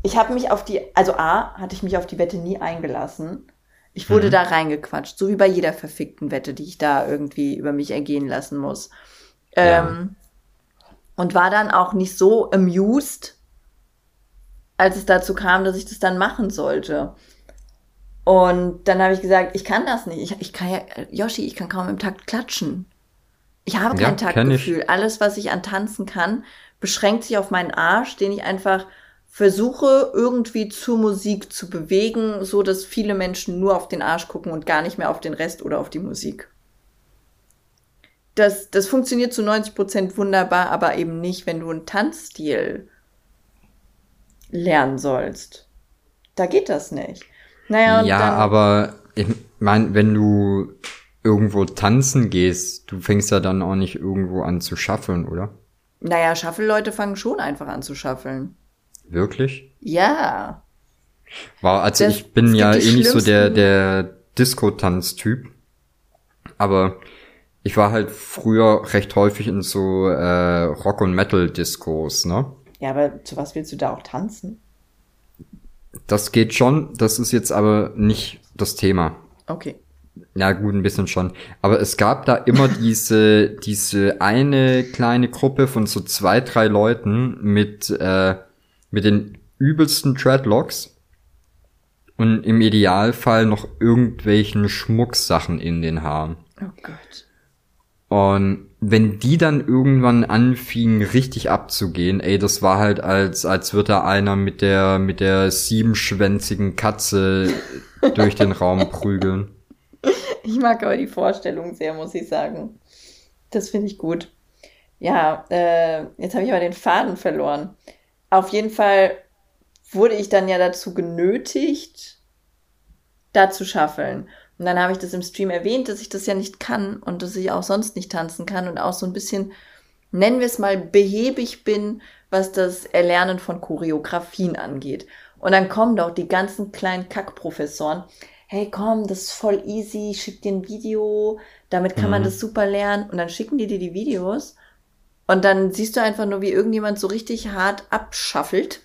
ich habe mich auf die, also A, hatte ich mich auf die Wette nie eingelassen. Ich wurde mhm. da reingequatscht, so wie bei jeder verfickten Wette, die ich da irgendwie über mich ergehen lassen muss. Ja. Ähm, und war dann auch nicht so amused, als es dazu kam, dass ich das dann machen sollte. Und dann habe ich gesagt, ich kann das nicht. Ich, ich kann ja, Yoshi, ich kann kaum im Takt klatschen. Ich habe kein ja, Taktgefühl. Alles, was ich an Tanzen kann, beschränkt sich auf meinen Arsch, den ich einfach versuche irgendwie zur Musik zu bewegen, so dass viele Menschen nur auf den Arsch gucken und gar nicht mehr auf den Rest oder auf die Musik das, das funktioniert zu 90 Prozent wunderbar, aber eben nicht, wenn du einen Tanzstil lernen sollst. Da geht das nicht. Naja, ja, dann, aber ich meine, wenn du irgendwo tanzen gehst, du fängst ja dann auch nicht irgendwo an zu schaffeln, oder? Naja, Schaffel-Leute fangen schon einfach an zu schaffeln. Wirklich? Ja. War, also das, ich bin ja eh nicht so der, der Disco-Tanz-Typ. Aber ich war halt früher recht häufig in so äh, Rock- und Metal-Discos, ne? Ja, aber zu was willst du da auch tanzen? Das geht schon, das ist jetzt aber nicht das Thema. Okay. Ja, gut, ein bisschen schon. Aber es gab da immer diese, diese eine kleine Gruppe von so zwei, drei Leuten mit, äh, mit den übelsten Dreadlocks und im Idealfall noch irgendwelchen Schmucksachen in den Haaren. Oh Gott. Und wenn die dann irgendwann anfingen, richtig abzugehen, ey, das war halt als, als würde da einer mit der, mit der siebenschwänzigen Katze durch den Raum prügeln. Ich mag aber die Vorstellung sehr, muss ich sagen. Das finde ich gut. Ja, äh, jetzt habe ich aber den Faden verloren. Auf jeden Fall wurde ich dann ja dazu genötigt, da zu schaffeln. Und dann habe ich das im Stream erwähnt, dass ich das ja nicht kann und dass ich auch sonst nicht tanzen kann und auch so ein bisschen, nennen wir es mal, behäbig bin, was das Erlernen von Choreografien angeht. Und dann kommen doch die ganzen kleinen Kackprofessoren. Hey, komm, das ist voll easy, schick dir ein Video, damit kann mhm. man das super lernen. Und dann schicken die dir die Videos. Und dann siehst du einfach nur, wie irgendjemand so richtig hart abschaffelt.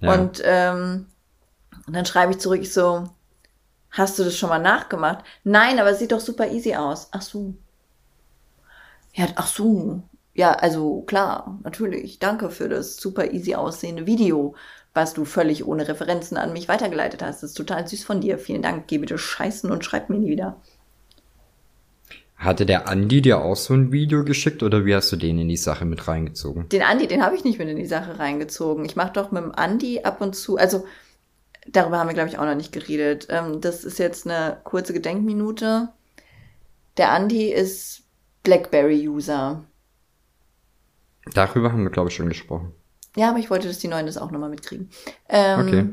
Ja. Und, ähm, und dann schreibe ich zurück, ich so, Hast du das schon mal nachgemacht? Nein, aber es sieht doch super easy aus. Ach so. Ja, ach so. Ja, also klar, natürlich. Danke für das super easy aussehende Video, was du völlig ohne Referenzen an mich weitergeleitet hast. Das ist total süß von dir. Vielen Dank. Geh bitte scheißen und schreib mir nie wieder. Hatte der Andi dir auch so ein Video geschickt oder wie hast du den in die Sache mit reingezogen? Den Andi, den habe ich nicht mit in die Sache reingezogen. Ich mache doch mit dem Andi ab und zu, also darüber haben wir, glaube ich, auch noch nicht geredet. Ähm, das ist jetzt eine kurze Gedenkminute. Der Andi ist BlackBerry-User. Darüber haben wir, glaube ich, schon gesprochen. Ja, aber ich wollte, dass die Neuen das auch nochmal mitkriegen. Ähm, okay.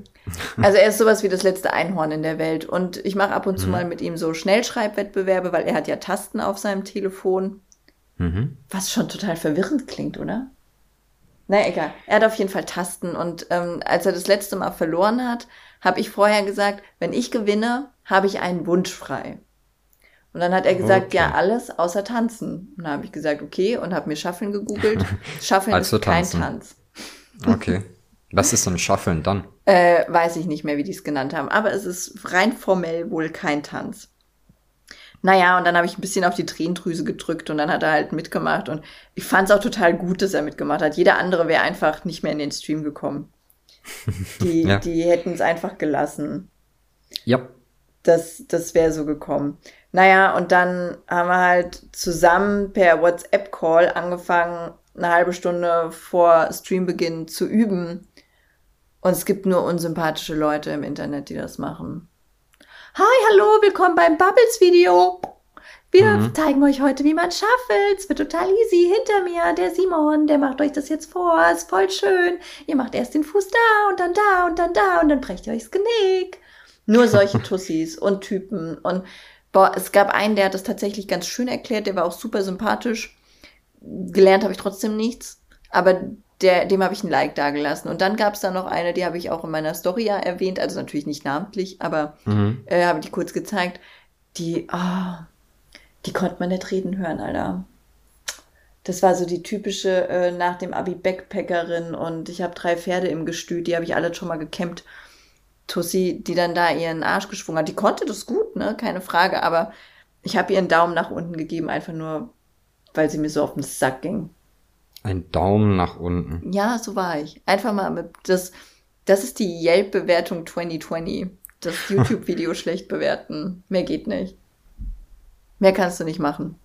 also er ist sowas wie das letzte Einhorn in der Welt. Und ich mache ab und zu mhm. mal mit ihm so Schnellschreibwettbewerbe, weil er hat ja Tasten auf seinem Telefon. Mhm. Was schon total verwirrend klingt, oder? Na egal. Er hat auf jeden Fall Tasten und ähm, als er das letzte Mal verloren hat, habe ich vorher gesagt, wenn ich gewinne, habe ich einen Wunsch frei. Und dann hat er gesagt, okay. ja, alles außer tanzen. Und dann habe ich gesagt, okay, und habe mir Schaffeln gegoogelt. Schaffeln also ist kein Tanz. Okay. Was ist denn Schaffeln dann? Äh, weiß ich nicht mehr, wie die es genannt haben. Aber es ist rein formell wohl kein Tanz. Naja, und dann habe ich ein bisschen auf die Tränendrüse gedrückt und dann hat er halt mitgemacht. Und ich fand es auch total gut, dass er mitgemacht hat. Jeder andere wäre einfach nicht mehr in den Stream gekommen. Die, ja. die hätten es einfach gelassen. Ja. Das, das wäre so gekommen. Naja, und dann haben wir halt zusammen per WhatsApp-Call angefangen, eine halbe Stunde vor Streambeginn zu üben. Und es gibt nur unsympathische Leute im Internet, die das machen. Hi, hallo, willkommen beim Bubbles-Video. Wir mhm. zeigen euch heute, wie man schaffelt. Es wird total easy. Hinter mir, der Simon, der macht euch das jetzt vor. Ist voll schön. Ihr macht erst den Fuß da und dann da und dann da und dann brecht ihr euch das Genick. Nur solche Tussis und Typen. Und boah, es gab einen, der hat das tatsächlich ganz schön erklärt. Der war auch super sympathisch. Gelernt habe ich trotzdem nichts. Aber der, dem habe ich ein Like dagelassen. Und dann gab es da noch eine, die habe ich auch in meiner Story ja erwähnt, also natürlich nicht namentlich, aber mhm. äh, habe die kurz gezeigt. Die, oh, die konnte man nicht reden hören, Alter. Das war so die typische äh, nach dem Abi Backpackerin und ich habe drei Pferde im Gestüt, die habe ich alle schon mal gekämmt. Tussi, die dann da ihren Arsch geschwungen hat, die konnte das gut, ne, keine Frage, aber ich habe ihr einen Daumen nach unten gegeben, einfach nur, weil sie mir so auf den Sack ging. Ein Daumen nach unten. Ja, so war ich. Einfach mal mit das, das ist die Yelp-Bewertung 2020. Das YouTube-Video schlecht bewerten. Mehr geht nicht. Mehr kannst du nicht machen.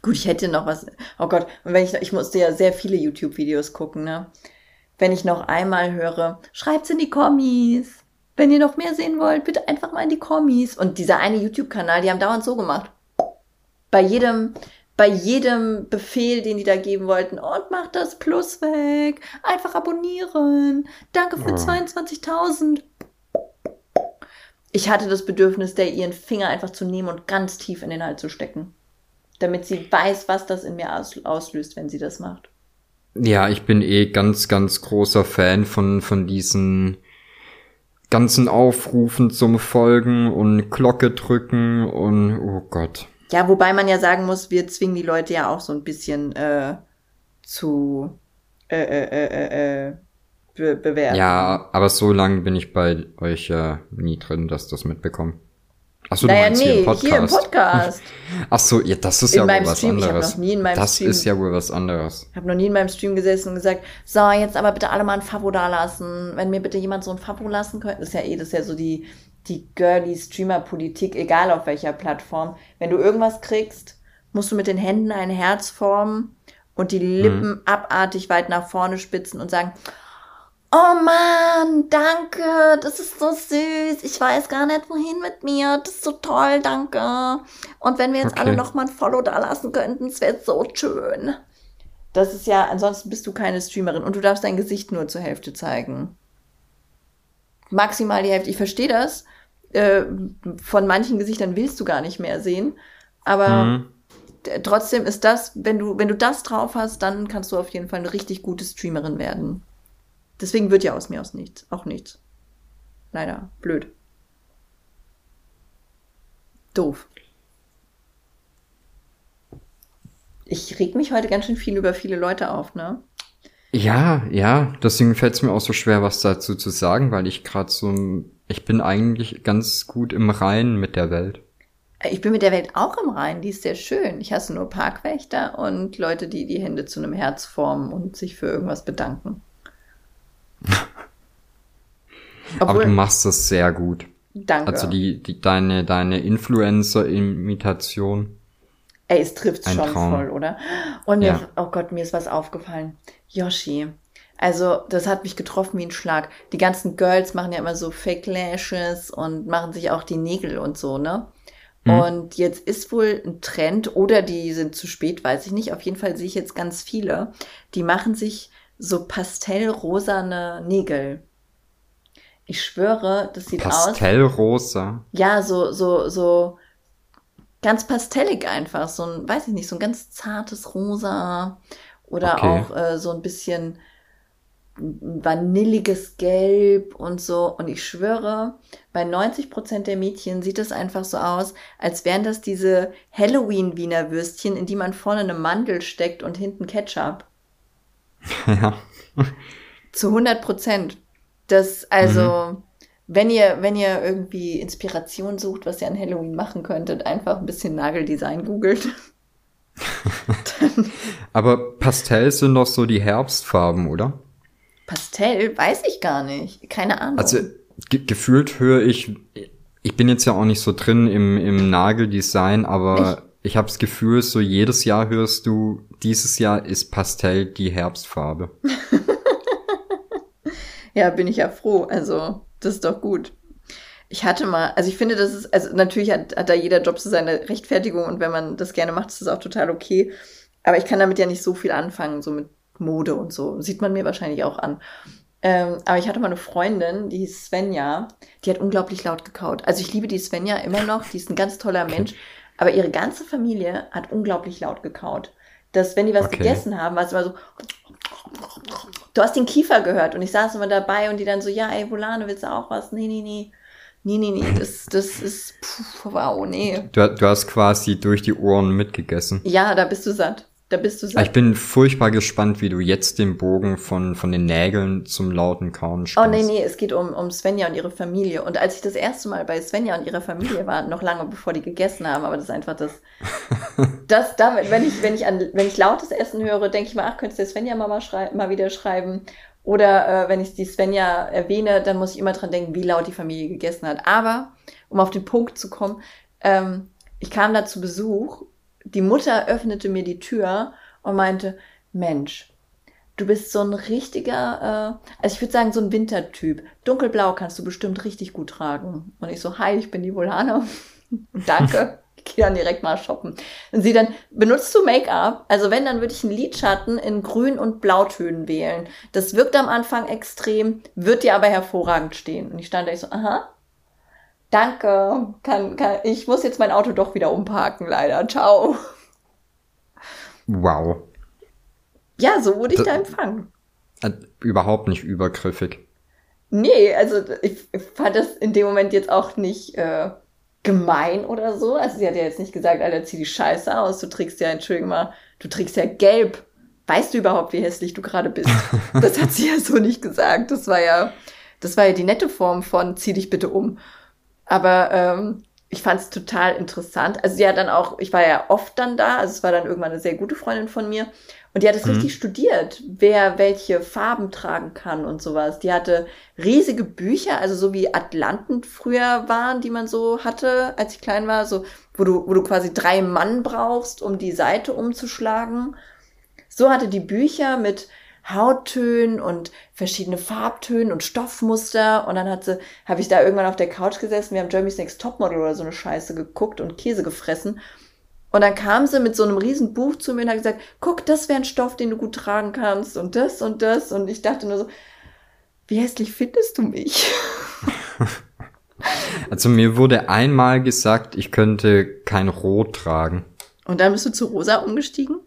Gut, ich hätte noch was. Oh Gott, und wenn ich, ich musste ja sehr viele YouTube-Videos gucken, ne? Wenn ich noch einmal höre, schreibt's in die Kommis. Wenn ihr noch mehr sehen wollt, bitte einfach mal in die Kommis. Und dieser eine YouTube-Kanal, die haben dauernd so gemacht. Bei jedem, bei jedem Befehl, den die da geben wollten, und mach das Plus weg, einfach abonnieren, danke für oh. 22.000. Ich hatte das Bedürfnis, der ihren Finger einfach zu nehmen und ganz tief in den Hals zu stecken, damit sie weiß, was das in mir auslöst, wenn sie das macht. Ja, ich bin eh ganz, ganz großer Fan von, von diesen ganzen Aufrufen zum Folgen und Glocke drücken und oh Gott. Ja, wobei man ja sagen muss, wir zwingen die Leute ja auch so ein bisschen äh, zu äh, äh, äh, äh, äh be bewerten. Ja, aber so lange bin ich bei euch ja nie drin, dass das mitbekommen. Achso, naja, du meinst nee, hier im Podcast. Hier im Podcast. Ach so, ja, das ist in ja wohl was Stream. anderes. Ich noch nie in meinem das Stream, ist ja wohl was anderes. Ich habe noch nie in meinem Stream gesessen und gesagt, so, jetzt aber bitte alle mal ein Favo da lassen. Wenn mir bitte jemand so ein Favo lassen könnte, das ist ja eh, das ist ja so die die girly Streamer-Politik, egal auf welcher Plattform. Wenn du irgendwas kriegst, musst du mit den Händen ein Herz formen und die Lippen mhm. abartig weit nach vorne spitzen und sagen, Oh Mann, danke, das ist so süß. Ich weiß gar nicht, wohin mit mir. Das ist so toll, danke. Und wenn wir jetzt okay. alle noch mal ein Follow da lassen könnten, es wäre so schön. Das ist ja, ansonsten bist du keine Streamerin und du darfst dein Gesicht nur zur Hälfte zeigen. Maximal die Hälfte. Ich verstehe das, äh, von manchen Gesichtern willst du gar nicht mehr sehen. Aber mhm. trotzdem ist das, wenn du, wenn du das drauf hast, dann kannst du auf jeden Fall eine richtig gute Streamerin werden. Deswegen wird ja aus mir aus nichts. Auch nichts. Leider. Blöd. Doof. Ich reg mich heute ganz schön viel über viele Leute auf, ne? Ja, ja, deswegen fällt es mir auch so schwer, was dazu zu sagen, weil ich gerade so ich bin eigentlich ganz gut im Reinen mit der Welt. Ich bin mit der Welt auch im Reinen, die ist sehr schön. Ich hasse nur Parkwächter und Leute, die die Hände zu einem Herz formen und sich für irgendwas bedanken. Obwohl, Aber du machst das sehr gut. Danke. Also die, die deine, deine Influencer-Imitation. Ey, es trifft schon Traum. voll, oder? Und mir, ja. oh Gott, mir ist was aufgefallen. Yoshi, also, das hat mich getroffen wie ein Schlag. Die ganzen Girls machen ja immer so Fake Lashes und machen sich auch die Nägel und so, ne? Mhm. Und jetzt ist wohl ein Trend, oder die sind zu spät, weiß ich nicht. Auf jeden Fall sehe ich jetzt ganz viele, die machen sich so pastellrosane Nägel. Ich schwöre, das sieht Pastellrosa. aus. Pastellrosa? Ja, so, so, so ganz pastellig einfach. So ein, weiß ich nicht, so ein ganz zartes Rosa. Oder okay. auch äh, so ein bisschen vanilliges Gelb und so. Und ich schwöre, bei 90 Prozent der Mädchen sieht es einfach so aus, als wären das diese Halloween-Wiener Würstchen, in die man vorne eine Mandel steckt und hinten Ketchup. Ja. Zu 100 Prozent. Das, also, mhm. wenn ihr, wenn ihr irgendwie Inspiration sucht, was ihr an Halloween machen könntet, einfach ein bisschen Nageldesign googelt. Aber Pastell sind doch so die Herbstfarben, oder? Pastell? Weiß ich gar nicht. Keine Ahnung. Also ge gefühlt höre ich, ich bin jetzt ja auch nicht so drin im, im Nageldesign, aber ich, ich habe das Gefühl, so jedes Jahr hörst du, dieses Jahr ist Pastell die Herbstfarbe. ja, bin ich ja froh. Also, das ist doch gut. Ich hatte mal, also ich finde, das ist, also natürlich hat, hat da jeder Job so seine Rechtfertigung und wenn man das gerne macht, ist das auch total okay. Aber ich kann damit ja nicht so viel anfangen, so mit Mode und so. Sieht man mir wahrscheinlich auch an. Ähm, aber ich hatte mal eine Freundin, die hieß Svenja, die hat unglaublich laut gekaut. Also ich liebe die Svenja immer noch, die ist ein ganz toller Mensch, aber ihre ganze Familie hat unglaublich laut gekaut. Dass, wenn die was okay. gegessen haben, war es immer so, du hast den Kiefer gehört und ich saß immer dabei und die dann so, ja, ey, Volane, willst du auch was? Nee, nee, nee. Nee, nee, nee, das, das ist, puh, wow, nee. Du, du hast quasi durch die Ohren mitgegessen. Ja, da bist du satt. Da bist du satt. Ich bin furchtbar gespannt, wie du jetzt den Bogen von, von den Nägeln zum lauten Kauen spannst. Oh nee, nee, es geht um, um Svenja und ihre Familie. Und als ich das erste Mal bei Svenja und ihrer Familie war, noch lange bevor die gegessen haben, aber das ist einfach das, das damit, wenn ich, wenn ich an, wenn ich lautes Essen höre, denke ich mal, ach, könntest du Svenja mal, mal, mal wieder schreiben. Oder äh, wenn ich die Svenja erwähne, dann muss ich immer dran denken, wie laut die Familie gegessen hat. Aber, um auf den Punkt zu kommen, ähm, ich kam da zu Besuch die Mutter öffnete mir die Tür und meinte, Mensch, du bist so ein richtiger, äh, also ich würde sagen, so ein Wintertyp. Dunkelblau kannst du bestimmt richtig gut tragen. Und ich so, hi, ich bin die Volana. Danke. Ich gehe dann direkt mal shoppen. Und sie dann, benutzt du Make-up? Also wenn, dann würde ich einen Lidschatten in Grün- und Blautönen wählen. Das wirkt am Anfang extrem, wird dir aber hervorragend stehen. Und ich stand da, ich so, aha, Danke. Kann, kann, ich muss jetzt mein Auto doch wieder umparken, leider. Ciao. Wow. Ja, so wurde ich da empfangen. Überhaupt nicht übergriffig. Nee, also ich, fand das in dem Moment jetzt auch nicht äh, gemein oder so. Also sie hat ja jetzt nicht gesagt, Alter, zieh die Scheiße aus. Du trägst ja, Entschuldigung mal, du trägst ja gelb. Weißt du überhaupt, wie hässlich du gerade bist? das hat sie ja so nicht gesagt. Das war ja, das war ja die nette Form von zieh dich bitte um. Aber ähm, ich fand es total interessant. Also sie hat dann auch, ich war ja oft dann da, also es war dann irgendwann eine sehr gute Freundin von mir. Und die hat es mhm. richtig studiert, wer welche Farben tragen kann und sowas. Die hatte riesige Bücher, also so wie Atlanten früher waren, die man so hatte, als ich klein war, so, wo du, wo du quasi drei Mann brauchst, um die Seite umzuschlagen. So hatte die Bücher mit Hauttönen und verschiedene Farbtönen und Stoffmuster. Und dann hat sie, habe ich da irgendwann auf der Couch gesessen, wir haben Jeremy's Next Topmodel oder so eine Scheiße geguckt und Käse gefressen. Und dann kam sie mit so einem riesen Buch zu mir und hat gesagt, guck, das wäre ein Stoff, den du gut tragen kannst und das und das. Und ich dachte nur so, wie hässlich findest du mich? Also mir wurde einmal gesagt, ich könnte kein Rot tragen. Und dann bist du zu rosa umgestiegen?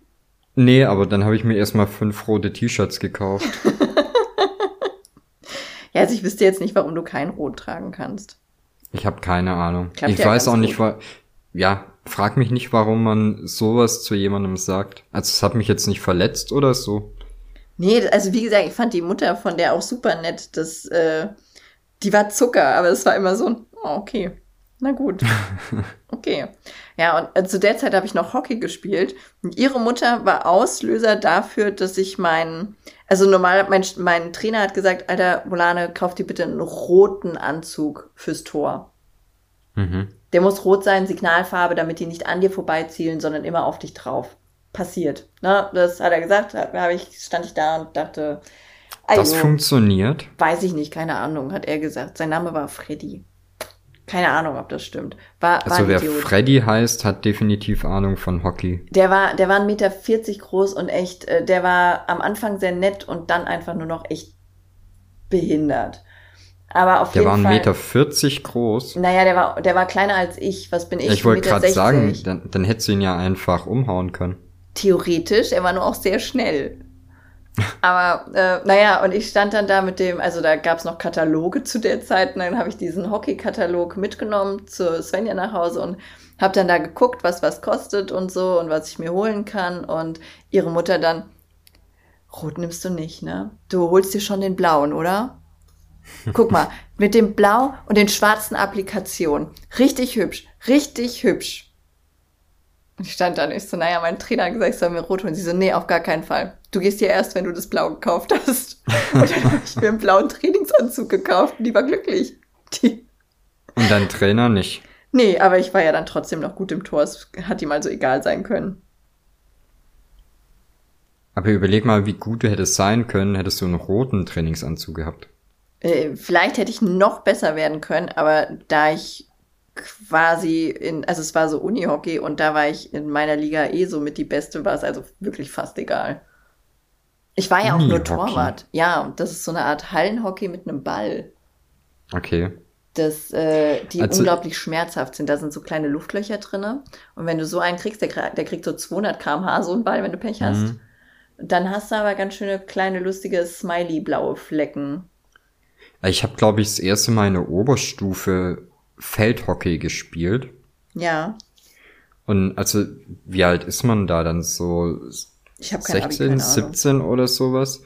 Nee, aber dann habe ich mir erstmal fünf rote T-Shirts gekauft. ja, also ich wüsste jetzt nicht, warum du kein Rot tragen kannst. Ich habe keine Ahnung. Klappt ich ja weiß auch nicht, wa ja, frag mich nicht, warum man sowas zu jemandem sagt. Also es hat mich jetzt nicht verletzt oder so. Nee, also wie gesagt, ich fand die Mutter von der auch super nett. Das, äh, die war Zucker, aber es war immer so ein, oh, okay, na gut. Okay. Ja, und äh, zu der Zeit habe ich noch Hockey gespielt. Und ihre Mutter war Auslöser dafür, dass ich meinen, also normal, mein, mein Trainer hat gesagt, Alter, Volane, kauf dir bitte einen roten Anzug fürs Tor. Mhm. Der muss rot sein, Signalfarbe, damit die nicht an dir vorbeizielen, sondern immer auf dich drauf. Passiert. Ne? Das hat er gesagt, da ich, stand ich da und dachte, also, das funktioniert? Weiß ich nicht, keine Ahnung, hat er gesagt. Sein Name war Freddy. Keine Ahnung, ob das stimmt. War, also wer Idiot. Freddy heißt, hat definitiv Ahnung von Hockey. Der war, der war 1,40 Meter groß und echt, äh, der war am Anfang sehr nett und dann einfach nur noch echt behindert. Aber auf der jeden Fall. Der war 1,40 Meter groß. Naja, der war, der war kleiner als ich. Was bin ich? Ich wollte gerade sagen, dann, dann hättest du ihn ja einfach umhauen können. Theoretisch, er war nur auch sehr schnell. Aber äh, naja, und ich stand dann da mit dem, also da gab es noch Kataloge zu der Zeit, und dann habe ich diesen Hockey-Katalog mitgenommen zu Svenja nach Hause und habe dann da geguckt, was was kostet und so und was ich mir holen kann. Und ihre Mutter dann, Rot nimmst du nicht, ne? Du holst dir schon den blauen, oder? Guck mal, mit dem Blau und den schwarzen Applikationen. Richtig hübsch, richtig hübsch. Und ich stand da und ich so, naja, mein Trainer hat gesagt, ich soll mir rot holen. Sie so, nee, auf gar keinen Fall. Du gehst hier erst, wenn du das Blau gekauft hast. Und dann habe ich mir einen blauen Trainingsanzug gekauft und die war glücklich. Die. Und dein Trainer nicht? Nee, aber ich war ja dann trotzdem noch gut im Tor. Es hat ihm also egal sein können. Aber überleg mal, wie gut du hättest sein können, hättest du einen roten Trainingsanzug gehabt. Äh, vielleicht hätte ich noch besser werden können, aber da ich quasi in, also es war so Unihockey und da war ich in meiner Liga eh so mit die Beste, war es also wirklich fast egal. Ich war ja auch nur Torwart. Ja, und das ist so eine Art Hallenhockey mit einem Ball. Okay. Das, äh, die also, unglaublich schmerzhaft sind. Da sind so kleine Luftlöcher drinne. Und wenn du so einen kriegst, der, der kriegt so 200 kmh so einen Ball, wenn du Pech hast. Mhm. Dann hast du aber ganz schöne kleine lustige Smiley-blaue Flecken. Ich habe, glaube ich, das erste Mal in der Oberstufe Feldhockey gespielt. Ja. Und also, wie alt ist man da dann so? Ich habe 16, Abi, 17 oder sowas.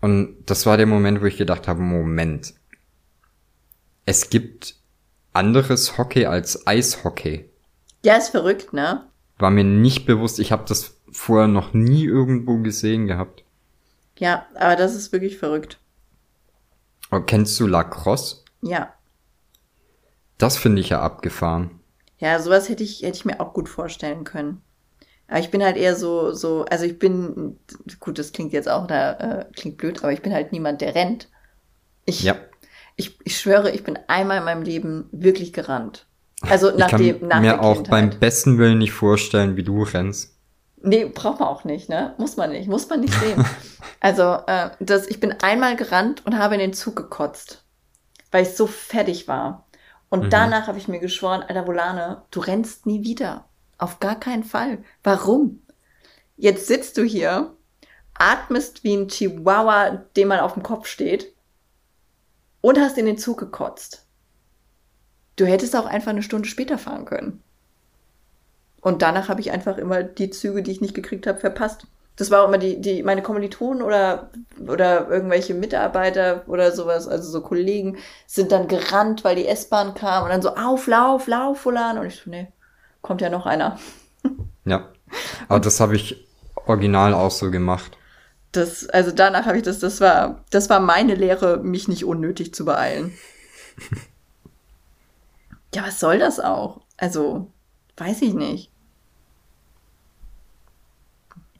Und das war der Moment, wo ich gedacht habe, Moment. Es gibt anderes Hockey als Eishockey. Ja, ist verrückt, ne? War mir nicht bewusst. Ich habe das vorher noch nie irgendwo gesehen gehabt. Ja, aber das ist wirklich verrückt. Oh, kennst du Lacrosse? Ja. Das finde ich ja abgefahren. Ja, sowas hätte ich, hätte ich mir auch gut vorstellen können. Aber ich bin halt eher so, so, also ich bin, gut, das klingt jetzt auch, da äh, klingt blöd, aber ich bin halt niemand, der rennt. Ich, ja. ich, ich schwöre, ich bin einmal in meinem Leben wirklich gerannt. Also nach ich kann dem, nach mir auch beim besten Willen nicht vorstellen, wie du rennst. Nee, braucht man auch nicht, ne? Muss man nicht, muss man nicht sehen. also, äh, das, ich bin einmal gerannt und habe in den Zug gekotzt, weil ich so fertig war. Und mhm. danach habe ich mir geschworen, Alter Volane, du rennst nie wieder. Auf gar keinen Fall. Warum? Jetzt sitzt du hier, atmest wie ein Chihuahua, dem man auf dem Kopf steht, und hast in den Zug gekotzt. Du hättest auch einfach eine Stunde später fahren können. Und danach habe ich einfach immer die Züge, die ich nicht gekriegt habe, verpasst. Das war auch immer die, die, meine Kommilitonen oder, oder irgendwelche Mitarbeiter oder sowas, also so Kollegen, sind dann gerannt, weil die S-Bahn kam und dann so, auf, lauf, lauf, Fulan. Und ich so, nee, kommt ja noch einer. Ja. Aber das habe ich original auch so gemacht. Das, also danach habe ich das, das war, das war meine Lehre, mich nicht unnötig zu beeilen. ja, was soll das auch? Also, weiß ich nicht.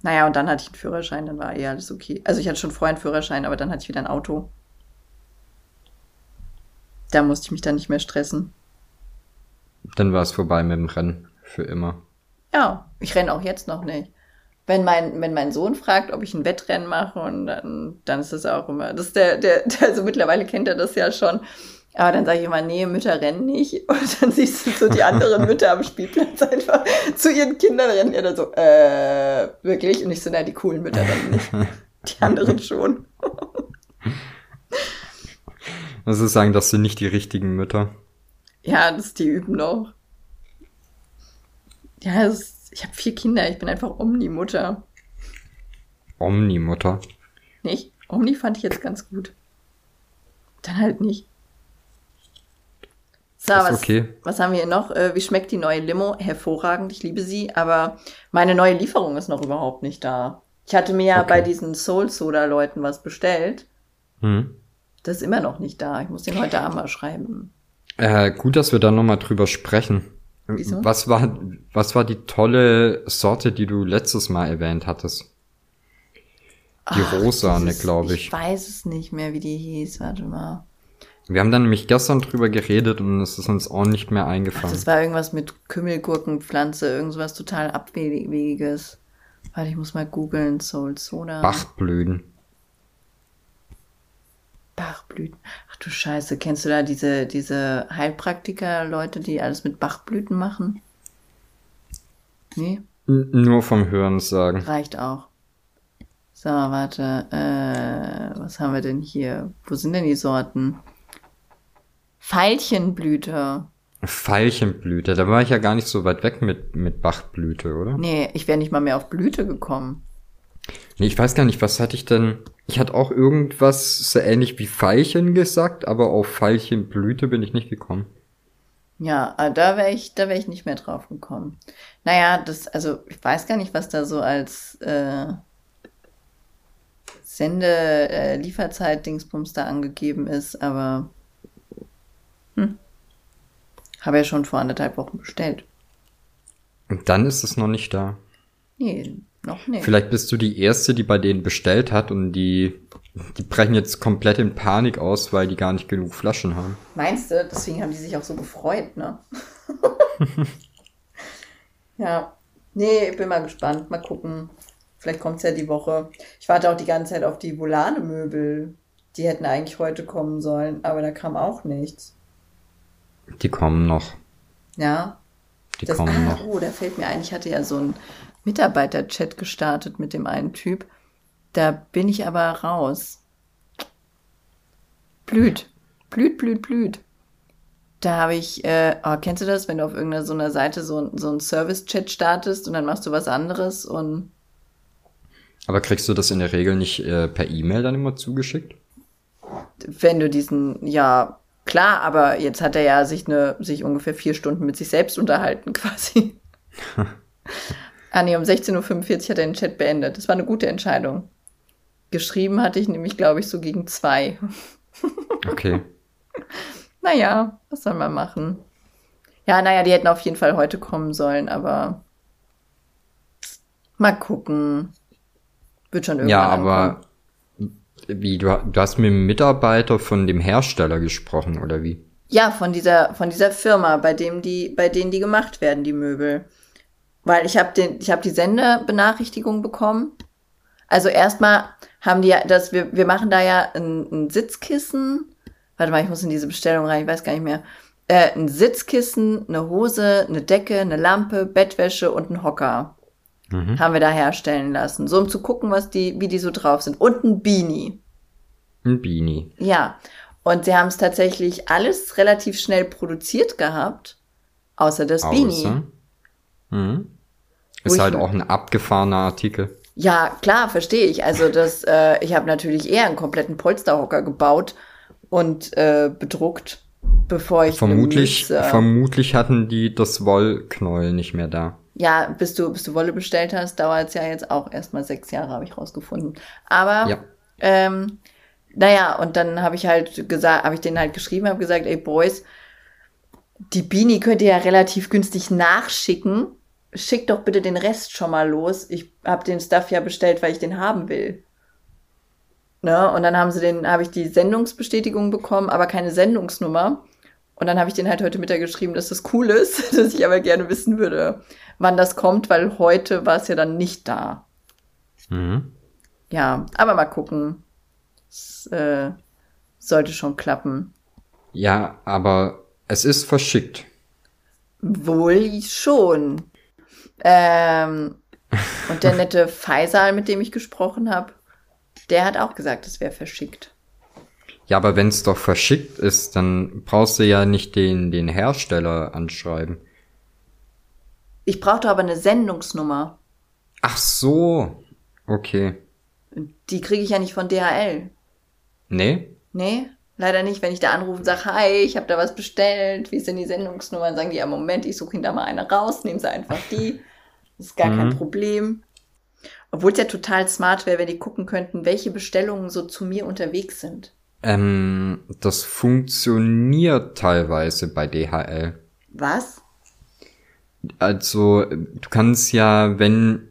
Naja, und dann hatte ich einen Führerschein, dann war eh alles okay. Also ich hatte schon vorher einen Führerschein, aber dann hatte ich wieder ein Auto. Da musste ich mich dann nicht mehr stressen. Dann war es vorbei mit dem Rennen. Für immer. Ja, ich renne auch jetzt noch nicht. Wenn mein, wenn mein Sohn fragt, ob ich ein Wettrennen mache, und dann, dann ist das auch immer. Das ist der, der, der, also mittlerweile kennt er das ja schon. Aber dann sage ich immer, nee, Mütter rennen nicht. Und dann siehst du so die anderen Mütter am Spielplatz einfach zu ihren Kindern rennen. Ja, dann so, äh, wirklich? Und ich so, na, die coolen Mütter rennen nicht. Die anderen schon. Also sagen, das sind nicht die richtigen Mütter. Ja, das die üben noch. Ja, ist, ich habe vier Kinder, ich bin einfach Omni-Mutter. Omni-Mutter? Nicht? Omni fand ich jetzt ganz gut. Dann halt nicht. So, was, okay. was haben wir hier noch? Äh, wie schmeckt die neue Limo? Hervorragend, ich liebe sie, aber meine neue Lieferung ist noch überhaupt nicht da. Ich hatte mir ja okay. bei diesen Soul Soda Leuten was bestellt. Hm. Das ist immer noch nicht da. Ich muss den heute Abend mal schreiben. Äh, gut, dass wir da nochmal drüber sprechen. Wieso? Was war, was war die tolle Sorte, die du letztes Mal erwähnt hattest? Die Ach, Rosane, glaube ich. Ich weiß es nicht mehr, wie die hieß. Warte mal. Wir haben dann nämlich gestern drüber geredet und es ist uns auch nicht mehr eingefallen. Ach, das war irgendwas mit Kümmelgurkenpflanze, irgendwas total abwegiges. Warte, ich muss mal googeln. Soul Soda. Bachblüten. Bachblüten. Ach du Scheiße, kennst du da diese, diese Heilpraktiker-Leute, die alles mit Bachblüten machen? Nee? N nur vom Hören sagen. Reicht auch. So, warte. Äh, was haben wir denn hier? Wo sind denn die Sorten? Veilchenblüte. Veilchenblüte, da war ich ja gar nicht so weit weg mit, mit Bachblüte, oder? Nee, ich wäre nicht mal mehr auf Blüte gekommen. Nee, ich weiß gar nicht, was hatte ich denn? Ich hatte auch irgendwas so ähnlich wie Veilchen gesagt, aber auf Veilchenblüte bin ich nicht gekommen. Ja, äh, da wäre ich, da wäre ich nicht mehr drauf gekommen. Naja, das, also ich weiß gar nicht, was da so als äh, Sende, äh, Lieferzeit, Dingsbums da angegeben ist, aber hm, habe ja schon vor anderthalb Wochen bestellt. Und dann ist es noch nicht da. Nee, noch nicht. Vielleicht bist du die Erste, die bei denen bestellt hat und die, die brechen jetzt komplett in Panik aus, weil die gar nicht genug Flaschen haben. Meinst du? Deswegen haben die sich auch so gefreut, ne? ja. Nee, ich bin mal gespannt. Mal gucken. Vielleicht kommt es ja die Woche. Ich warte auch die ganze Zeit auf die Volane-Möbel. Die hätten eigentlich heute kommen sollen, aber da kam auch nichts. Die kommen noch. Ja. Die das, kommen ah, noch. Oh, da fällt mir ein, ich hatte ja so einen Mitarbeiter-Chat gestartet mit dem einen Typ. Da bin ich aber raus. Blüht. Blüht, blüht, blüht. Da habe ich, äh, oh, kennst du das, wenn du auf irgendeiner so einer Seite so, so einen Service-Chat startest und dann machst du was anderes und. Aber kriegst du das in der Regel nicht äh, per E-Mail dann immer zugeschickt? Wenn du diesen, ja, klar, aber jetzt hat er ja sich eine, sich ungefähr vier Stunden mit sich selbst unterhalten, quasi. ah nee, um 16.45 Uhr hat er den Chat beendet. Das war eine gute Entscheidung. Geschrieben hatte ich nämlich, glaube ich, so gegen zwei. Okay. naja, was soll man machen? Ja, naja, die hätten auf jeden Fall heute kommen sollen, aber mal gucken. Wird schon irgendwann Ja, aber wie, du, du hast mit dem Mitarbeiter von dem Hersteller gesprochen, oder wie? Ja, von dieser, von dieser Firma, bei dem die, bei denen die gemacht werden, die Möbel. Weil ich habe den, ich habe die Sendebenachrichtigung bekommen. Also erstmal haben die ja, das, wir, wir machen da ja ein, ein Sitzkissen. Warte mal, ich muss in diese Bestellung rein, ich weiß gar nicht mehr. Äh, ein Sitzkissen, eine Hose, eine Decke, eine Lampe, Bettwäsche und ein Hocker. Mhm. Haben wir da herstellen lassen. So um zu gucken, was die, wie die so drauf sind. Und ein Beanie. Ein Beanie. Ja. Und sie haben es tatsächlich alles relativ schnell produziert gehabt. Außer das außer? Beanie. Mhm. Ist halt auch ein abgefahrener Artikel. Ja, klar, verstehe ich. Also das, äh, ich habe natürlich eher einen kompletten Polsterhocker gebaut und äh, bedruckt, bevor ich vermutlich Mütze, vermutlich hatten die das Wollknäuel nicht mehr da. Ja, bis du bis du Wolle bestellt hast, dauert es ja jetzt auch erstmal sechs Jahre, habe ich rausgefunden. Aber ja. ähm, naja, und dann habe ich halt gesagt, habe ich denen halt geschrieben, habe gesagt, ey Boys, die Beanie könnt ihr ja relativ günstig nachschicken schick doch bitte den Rest schon mal los. Ich habe den Stuff ja bestellt, weil ich den haben will. Ne? Und dann haben sie den, habe ich die Sendungsbestätigung bekommen, aber keine Sendungsnummer. Und dann habe ich den halt heute Mittag geschrieben, dass das cool ist, dass ich aber gerne wissen würde, wann das kommt, weil heute war es ja dann nicht da. Mhm. Ja, aber mal gucken. Es äh, sollte schon klappen. Ja, aber es ist verschickt. Wohl schon. Ähm, und der nette Faisal, mit dem ich gesprochen habe, der hat auch gesagt, es wäre verschickt. Ja, aber wenn es doch verschickt ist, dann brauchst du ja nicht den, den Hersteller anschreiben. Ich brauchte aber eine Sendungsnummer. Ach so. Okay. Die kriege ich ja nicht von DHL. Nee? Nee, leider nicht. Wenn ich da anrufe und sage, hi, ich habe da was bestellt, wie denn die Sendungsnummer? Dann sagen die, ja, Moment, ich suche Ihnen da mal eine raus, nehmen Sie einfach die. Das ist gar mhm. kein Problem. Obwohl es ja total smart wäre, wenn die gucken könnten, welche Bestellungen so zu mir unterwegs sind. Ähm, das funktioniert teilweise bei DHL. Was? Also, du kannst ja, wenn,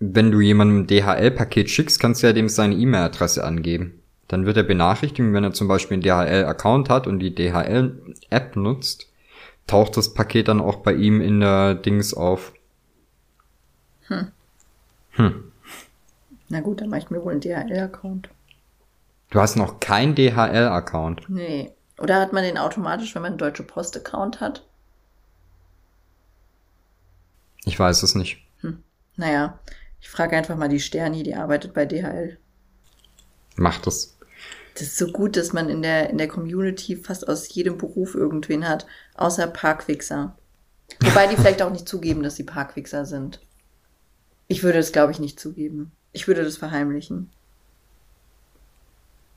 wenn du jemandem ein DHL-Paket schickst, kannst du ja dem seine E-Mail-Adresse angeben. Dann wird er benachrichtigt, wenn er zum Beispiel einen DHL-Account hat und die DHL-App nutzt, taucht das Paket dann auch bei ihm in der Dings auf. Hm. Hm. Na gut, dann mache ich mir wohl einen DHL-Account. Du hast noch keinen DHL-Account. Nee. Oder hat man den automatisch, wenn man einen Deutsche Post-Account hat? Ich weiß es nicht. Hm. Naja, ich frage einfach mal die Sterni, die arbeitet bei DHL. Macht es. Das ist so gut, dass man in der, in der Community fast aus jedem Beruf irgendwen hat, außer Parkwichser. Wobei die vielleicht auch nicht zugeben, dass sie Parkwichser sind. Ich würde es, glaube ich, nicht zugeben. Ich würde das verheimlichen.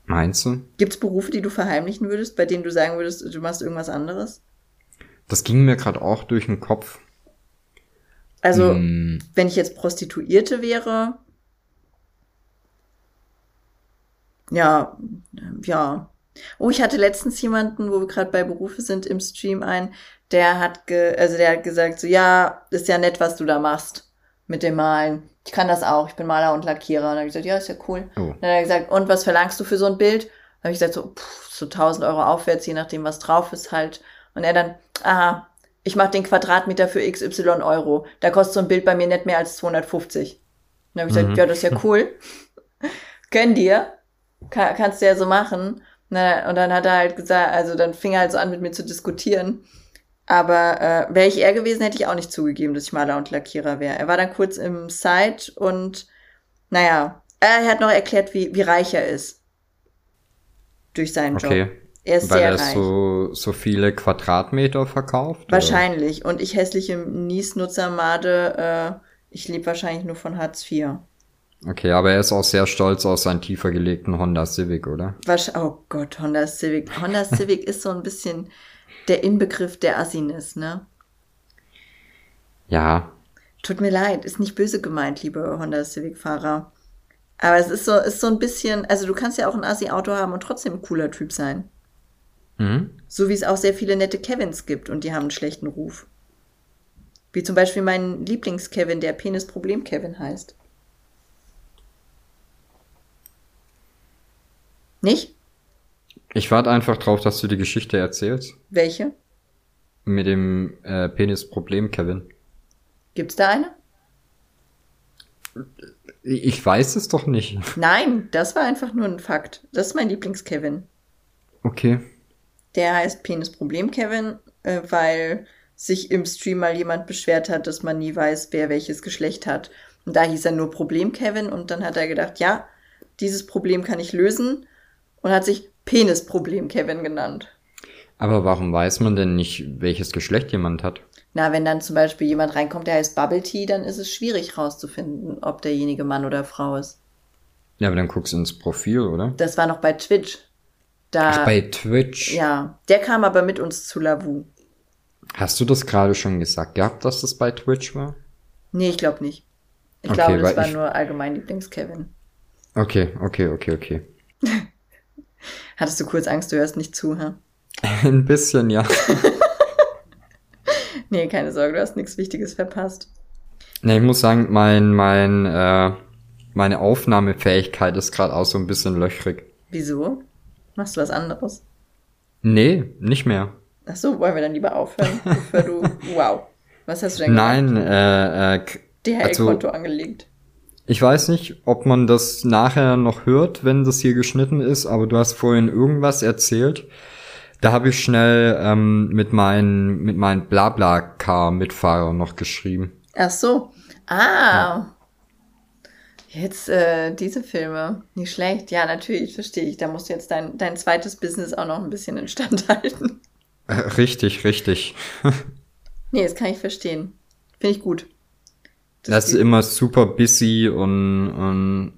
Meinst du? Gibt es Berufe, die du verheimlichen würdest, bei denen du sagen würdest, du machst irgendwas anderes? Das ging mir gerade auch durch den Kopf. Also, hm. wenn ich jetzt Prostituierte wäre, ja, ja. Oh, ich hatte letztens jemanden, wo wir gerade bei Berufe sind, im Stream ein, der hat ge also der hat gesagt, so ja, ist ja nett, was du da machst mit dem Malen. Ich kann das auch, ich bin Maler und Lackierer. Und dann habe ich gesagt, ja, ist ja cool. Oh. Dann hat er gesagt, und was verlangst du für so ein Bild? Dann habe ich gesagt, so, pff, so 1000 Euro aufwärts, je nachdem, was drauf ist halt. Und er dann, aha, ich mache den Quadratmeter für XY Euro. Da kostet so ein Bild bei mir nicht mehr als 250. Dann habe ich mhm. gesagt, ja, das ist ja cool. Können dir. Kann, kannst du ja so machen. Na, und dann hat er halt gesagt, also dann fing er halt so an mit mir zu diskutieren. Aber äh, wäre ich er gewesen, hätte ich auch nicht zugegeben, dass ich Maler und Lackierer wäre. Er war dann kurz im Site und naja, er hat noch erklärt, wie, wie reich er ist. Durch seinen okay. Job. Er ist Weil sehr er reich. so, so viele Quadratmeter verkauft? Wahrscheinlich. Oder? Und ich hässliche Nies-Nutzer-Made, äh, ich lebe wahrscheinlich nur von Hartz IV. Okay, aber er ist auch sehr stolz auf seinen tiefer gelegten Honda Civic, oder? Was, oh Gott, Honda Civic. Honda Civic ist so ein bisschen der Inbegriff der Assiness, ne? Ja. Tut mir leid, ist nicht böse gemeint, liebe Honda Civic-Fahrer. Aber es ist so, ist so ein bisschen, also du kannst ja auch ein Assi-Auto haben und trotzdem ein cooler Typ sein. Mhm. So wie es auch sehr viele nette Kevins gibt und die haben einen schlechten Ruf. Wie zum Beispiel mein Lieblings-Kevin, der Penis-Problem-Kevin heißt. Nicht? Ich warte einfach drauf, dass du die Geschichte erzählst. Welche? Mit dem äh, Penis-Problem, Kevin. Gibt's da eine? Ich weiß es doch nicht. Nein, das war einfach nur ein Fakt. Das ist mein Lieblings-Kevin. Okay. Der heißt Penis-Problem Kevin, äh, weil sich im Stream mal jemand beschwert hat, dass man nie weiß, wer welches Geschlecht hat. Und da hieß er nur Problem Kevin und dann hat er gedacht, ja, dieses Problem kann ich lösen und hat sich Penis-Problem Kevin genannt. Aber warum weiß man denn nicht, welches Geschlecht jemand hat? Na, wenn dann zum Beispiel jemand reinkommt, der heißt Bubble Tea, dann ist es schwierig rauszufinden, ob derjenige Mann oder Frau ist. Ja, aber dann guckst du ins Profil, oder? Das war noch bei Twitch. Da, Ach, bei Twitch. Ja, der kam aber mit uns zu Lavu. Hast du das gerade schon gesagt gehabt, dass das bei Twitch war? Nee, ich glaube nicht. Ich okay, glaube, das war ich... nur allgemein Lieblings-Kevin. Okay, okay, okay, okay. Hattest du kurz Angst, du hörst nicht zu, hä? Ein bisschen, ja. nee, keine Sorge, du hast nichts Wichtiges verpasst. Nee, ich muss sagen, mein, mein, äh, meine Aufnahmefähigkeit ist gerade auch so ein bisschen löchrig. Wieso? Machst du was anderes? Nee, nicht mehr. Ach so, wollen wir dann lieber aufhören, bevor du. Wow. Was hast du denn gemacht? Nein, äh, äh, DHL-Konto also, angelegt. Ich weiß nicht, ob man das nachher noch hört, wenn das hier geschnitten ist, aber du hast vorhin irgendwas erzählt. Da habe ich schnell ähm, mit meinen mit meinen Blabla-Car-Mitfahrern noch geschrieben. Ach so. Ah, ja. Jetzt äh, diese Filme. Nicht schlecht. Ja, natürlich, verstehe ich. Da musst du jetzt dein, dein zweites Business auch noch ein bisschen instand halten. Äh, richtig, richtig. nee, das kann ich verstehen. Finde ich gut. Das, das ist immer super busy und, und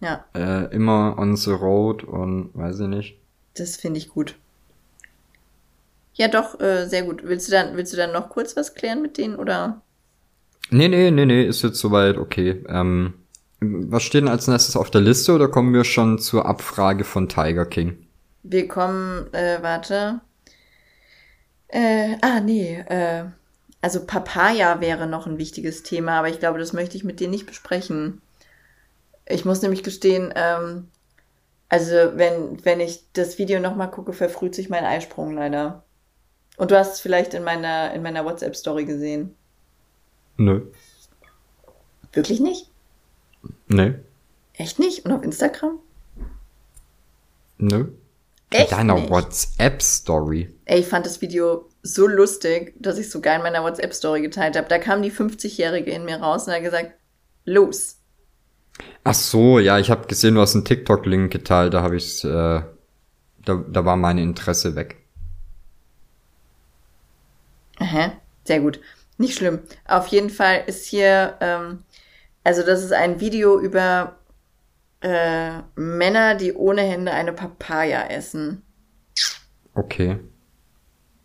ja. äh, immer on the road und weiß ich nicht. Das finde ich gut. Ja, doch, äh, sehr gut. Willst du dann, willst du dann noch kurz was klären mit denen oder? Nee, nee, nee, nee, ist jetzt soweit okay. Ähm, was steht denn als nächstes auf der Liste oder kommen wir schon zur Abfrage von Tiger King? Wir kommen, äh, warte. Äh, ah, nee, äh, also Papaya wäre noch ein wichtiges Thema, aber ich glaube, das möchte ich mit dir nicht besprechen. Ich muss nämlich gestehen, ähm, also wenn, wenn ich das Video nochmal gucke, verfrüht sich mein Eisprung leider. Und du hast es vielleicht in meiner, in meiner WhatsApp-Story gesehen. Nö. Wirklich nicht? Nee. Echt nicht? Und auf Instagram? Nö. Echt In deiner WhatsApp-Story. Ey, ich fand das Video so lustig, dass ich sogar in meiner WhatsApp-Story geteilt habe. Da kam die 50-Jährige in mir raus und hat gesagt, los. Ach so, ja, ich habe gesehen, du hast einen TikTok-Link geteilt, da habe ich äh, da, da war mein Interesse weg. Aha, sehr gut. Nicht schlimm. Auf jeden Fall ist hier ähm, Also das ist ein Video über äh, Männer, die ohne Hände eine Papaya essen. Okay.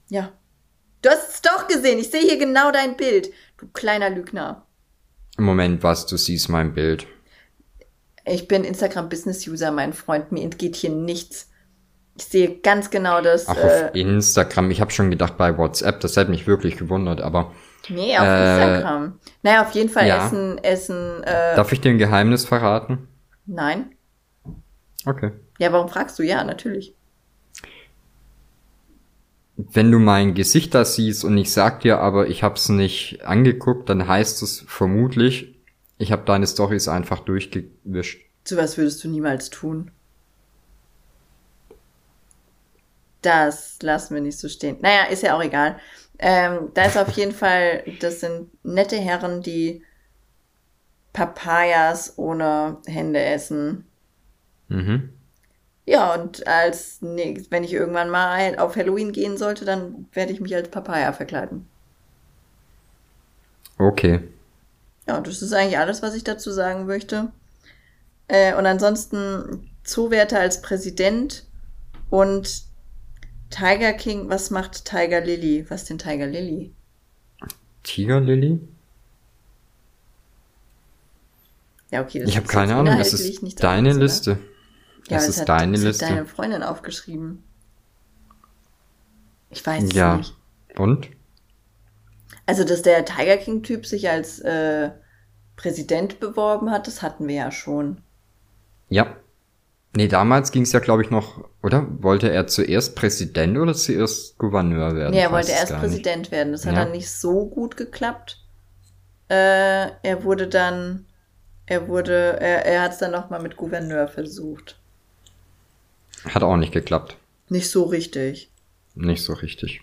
Ja. Du hast es doch gesehen. Ich sehe hier genau dein Bild. Du kleiner Lügner. Moment, was? Du siehst mein Bild. Ich bin Instagram Business User, mein Freund. Mir entgeht hier nichts. Ich sehe ganz genau das. Ach, äh, auf Instagram. Ich habe schon gedacht bei WhatsApp. Das hätte mich wirklich gewundert, aber. Nee, auf äh, Instagram. Naja, auf jeden Fall ja. essen, essen. Äh, Darf ich dir ein Geheimnis verraten? Nein. Okay. Ja, warum fragst du? Ja, natürlich. Wenn du mein Gesicht da siehst und ich sag dir aber, ich hab's nicht angeguckt, dann heißt es vermutlich, ich habe deine Stories einfach durchgewischt. Zu was würdest du niemals tun? Das lassen wir nicht so stehen. Naja, ist ja auch egal. Ähm, da ist auf jeden Fall, das sind nette Herren, die Papayas ohne Hände essen. Mhm. Ja, und als wenn ich irgendwann mal auf Halloween gehen sollte, dann werde ich mich als Papaya verkleiden. Okay. Ja, das ist eigentlich alles, was ich dazu sagen möchte. Äh, und ansonsten Zoowärter als Präsident und Tiger King. Was macht Tiger Lily? Was denn Tiger Lily? Tiger Lily? Ja, okay. Das ich habe keine Ahnung, das ist deine anders, Liste. Ja, das, ist hat, deine das Liste. Hat deine Freundin aufgeschrieben. Ich weiß es ja. nicht. Und? Also, dass der Tiger King-Typ sich als äh, Präsident beworben hat, das hatten wir ja schon. Ja. Nee, damals ging es ja, glaube ich, noch, oder? Wollte er zuerst Präsident oder zuerst Gouverneur werden? Nee, er wollte erst Präsident nicht. werden. Das hat ja. dann nicht so gut geklappt. Äh, er wurde dann er wurde, er, er hat es dann nochmal mit Gouverneur versucht. Hat auch nicht geklappt. Nicht so richtig. Nicht so richtig.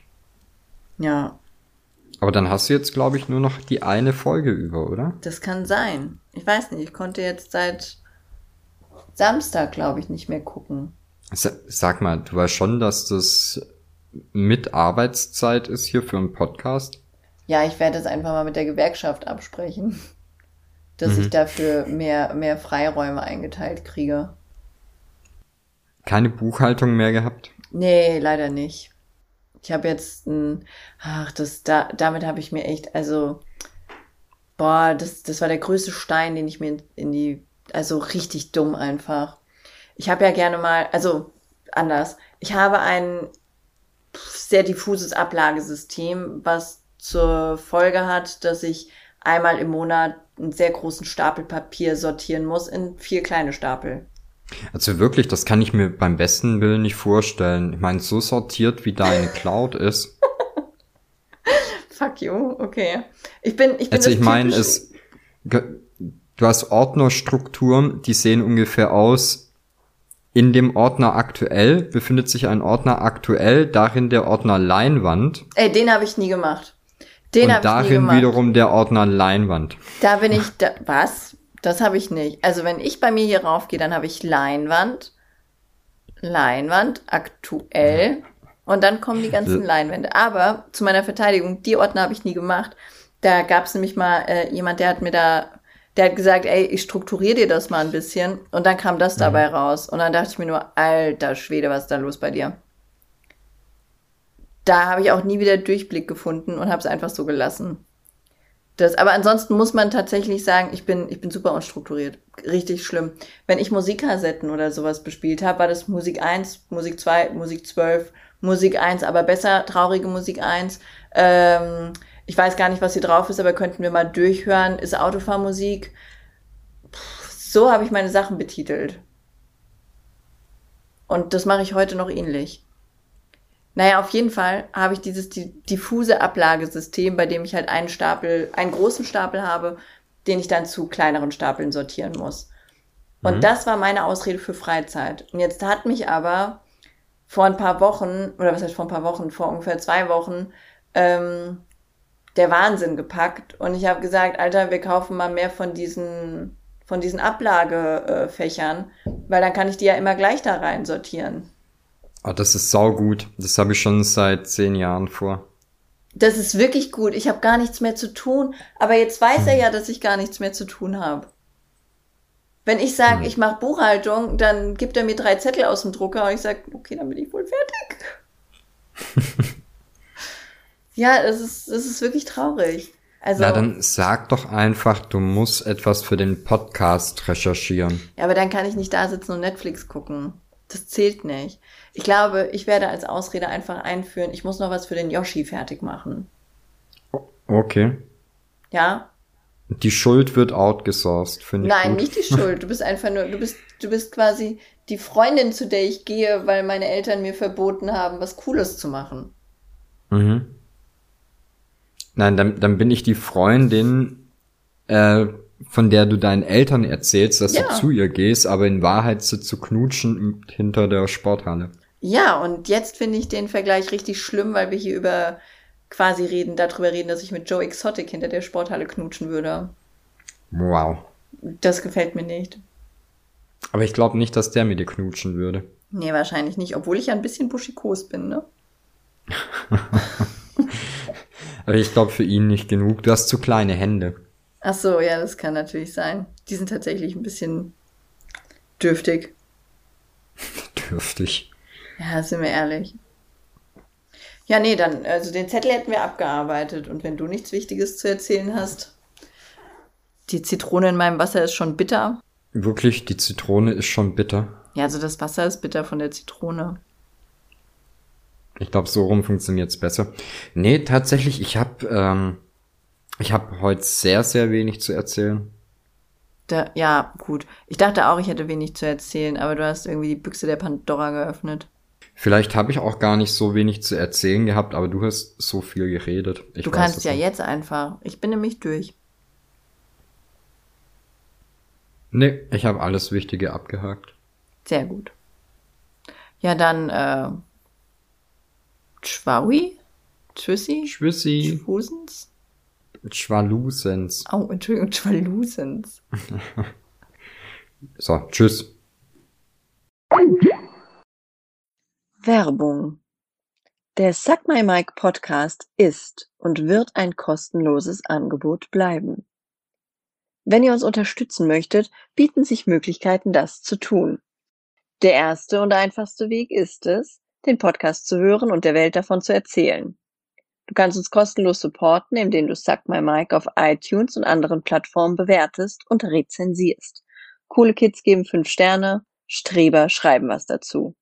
Ja. Aber dann hast du jetzt, glaube ich, nur noch die eine Folge über, oder? Das kann sein. Ich weiß nicht, ich konnte jetzt seit Samstag, glaube ich, nicht mehr gucken. Sag mal, du weißt schon, dass das mit Arbeitszeit ist hier für einen Podcast? Ja, ich werde es einfach mal mit der Gewerkschaft absprechen dass mhm. ich dafür mehr, mehr Freiräume eingeteilt kriege. Keine Buchhaltung mehr gehabt? Nee, leider nicht. Ich habe jetzt ein, ach, das, da, damit habe ich mir echt, also, boah, das, das war der größte Stein, den ich mir in, die, also richtig dumm einfach. Ich habe ja gerne mal, also anders. Ich habe ein sehr diffuses Ablagesystem, was zur Folge hat, dass ich einmal im Monat einen sehr großen Stapel Papier sortieren muss in vier kleine Stapel. Also wirklich, das kann ich mir beim besten Willen nicht vorstellen. Ich meine, so sortiert wie deine Cloud ist. Fuck you, okay. Ich bin, ich bin Also ich meine, es, du hast Ordnerstrukturen, die sehen ungefähr aus. In dem Ordner aktuell befindet sich ein Ordner aktuell, darin der Ordner Leinwand. Ey, den habe ich nie gemacht. Den und darin wiederum der Ordner Leinwand. Da bin ich, da, was? Das habe ich nicht. Also wenn ich bei mir hier raufgehe, dann habe ich Leinwand, Leinwand, aktuell und dann kommen die ganzen Leinwände. Aber zu meiner Verteidigung, die Ordner habe ich nie gemacht. Da gab es nämlich mal äh, jemand, der hat mir da, der hat gesagt, ey, ich strukturiere dir das mal ein bisschen. Und dann kam das mhm. dabei raus. Und dann dachte ich mir nur, alter Schwede, was ist da los bei dir? da habe ich auch nie wieder Durchblick gefunden und habe es einfach so gelassen. Das, aber ansonsten muss man tatsächlich sagen, ich bin, ich bin super unstrukturiert. Richtig schlimm. Wenn ich Musikkassetten oder sowas bespielt habe, war das Musik 1, Musik 2, Musik 12, Musik 1, aber besser, traurige Musik 1. Ähm, ich weiß gar nicht, was hier drauf ist, aber könnten wir mal durchhören. Ist Autofahrmusik. so habe ich meine Sachen betitelt. Und das mache ich heute noch ähnlich. Naja, auf jeden Fall habe ich dieses diffuse Ablagesystem, bei dem ich halt einen Stapel, einen großen Stapel habe, den ich dann zu kleineren Stapeln sortieren muss. Und mhm. das war meine Ausrede für Freizeit. Und jetzt hat mich aber vor ein paar Wochen, oder was heißt vor ein paar Wochen, vor ungefähr zwei Wochen, ähm, der Wahnsinn gepackt. Und ich habe gesagt, Alter, wir kaufen mal mehr von diesen, von diesen Ablagefächern, weil dann kann ich die ja immer gleich da rein sortieren. Ah, das ist saugut. Das habe ich schon seit zehn Jahren vor. Das ist wirklich gut. Ich habe gar nichts mehr zu tun. Aber jetzt weiß hm. er ja, dass ich gar nichts mehr zu tun habe. Wenn ich sage, hm. ich mache Buchhaltung, dann gibt er mir drei Zettel aus dem Drucker und ich sage, okay, dann bin ich wohl fertig. ja, das ist, das ist wirklich traurig. Also, Na, dann sag doch einfach, du musst etwas für den Podcast recherchieren. Ja, aber dann kann ich nicht da sitzen und Netflix gucken. Das zählt nicht. Ich glaube, ich werde als Ausrede einfach einführen, ich muss noch was für den Yoshi fertig machen. Okay. Ja. Die Schuld wird outgesourced, finde ich. Nein, gut. nicht die Schuld. Du bist einfach nur, du bist, du bist quasi die Freundin, zu der ich gehe, weil meine Eltern mir verboten haben, was Cooles zu machen. Mhm. Nein, dann, dann bin ich die Freundin, äh, von der du deinen Eltern erzählst, dass ja. du zu ihr gehst, aber in Wahrheit sitzt zu knutschen hinter der Sporthalle. Ja, und jetzt finde ich den Vergleich richtig schlimm, weil wir hier über quasi reden, darüber reden, dass ich mit Joe Exotic hinter der Sporthalle knutschen würde. Wow. Das gefällt mir nicht. Aber ich glaube nicht, dass der mit dir knutschen würde. Nee, wahrscheinlich nicht, obwohl ich ja ein bisschen buschikos bin, ne? Aber ich glaube für ihn nicht genug. Du hast zu kleine Hände. Ach so, ja, das kann natürlich sein. Die sind tatsächlich ein bisschen dürftig. dürftig. Ja, sind wir ehrlich. Ja, nee, dann, also den Zettel hätten wir abgearbeitet. Und wenn du nichts Wichtiges zu erzählen hast, die Zitrone in meinem Wasser ist schon bitter. Wirklich, die Zitrone ist schon bitter. Ja, also das Wasser ist bitter von der Zitrone. Ich glaube, so rum funktioniert's besser. Nee, tatsächlich, ich habe ähm, ich habe heute sehr, sehr wenig zu erzählen. Da, ja, gut. Ich dachte auch, ich hätte wenig zu erzählen, aber du hast irgendwie die Büchse der Pandora geöffnet. Vielleicht habe ich auch gar nicht so wenig zu erzählen gehabt, aber du hast so viel geredet. Ich du kannst ja nicht. jetzt einfach. Ich bin nämlich durch. Nee, ich habe alles Wichtige abgehakt. Sehr gut. Ja, dann äh, Schwaui? Tschüssi? Tschüssi. Schwusens? Schwalusens. Oh, Entschuldigung, Schwalusens. so, tschüss. Werbung. Der Suck My Mic Podcast ist und wird ein kostenloses Angebot bleiben. Wenn ihr uns unterstützen möchtet, bieten sich Möglichkeiten, das zu tun. Der erste und einfachste Weg ist es, den Podcast zu hören und der Welt davon zu erzählen. Du kannst uns kostenlos supporten, indem du Suck My Mic auf iTunes und anderen Plattformen bewertest und rezensierst. Coole Kids geben fünf Sterne, Streber schreiben was dazu.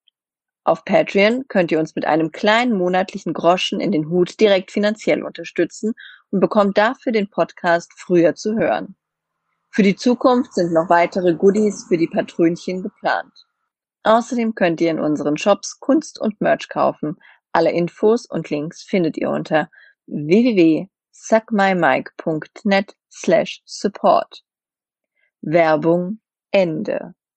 Auf Patreon könnt ihr uns mit einem kleinen monatlichen Groschen in den Hut direkt finanziell unterstützen und bekommt dafür den Podcast früher zu hören. Für die Zukunft sind noch weitere Goodies für die Patrönchen geplant. Außerdem könnt ihr in unseren Shops Kunst und Merch kaufen. Alle Infos und Links findet ihr unter www.suckmymike.net slash support. Werbung Ende.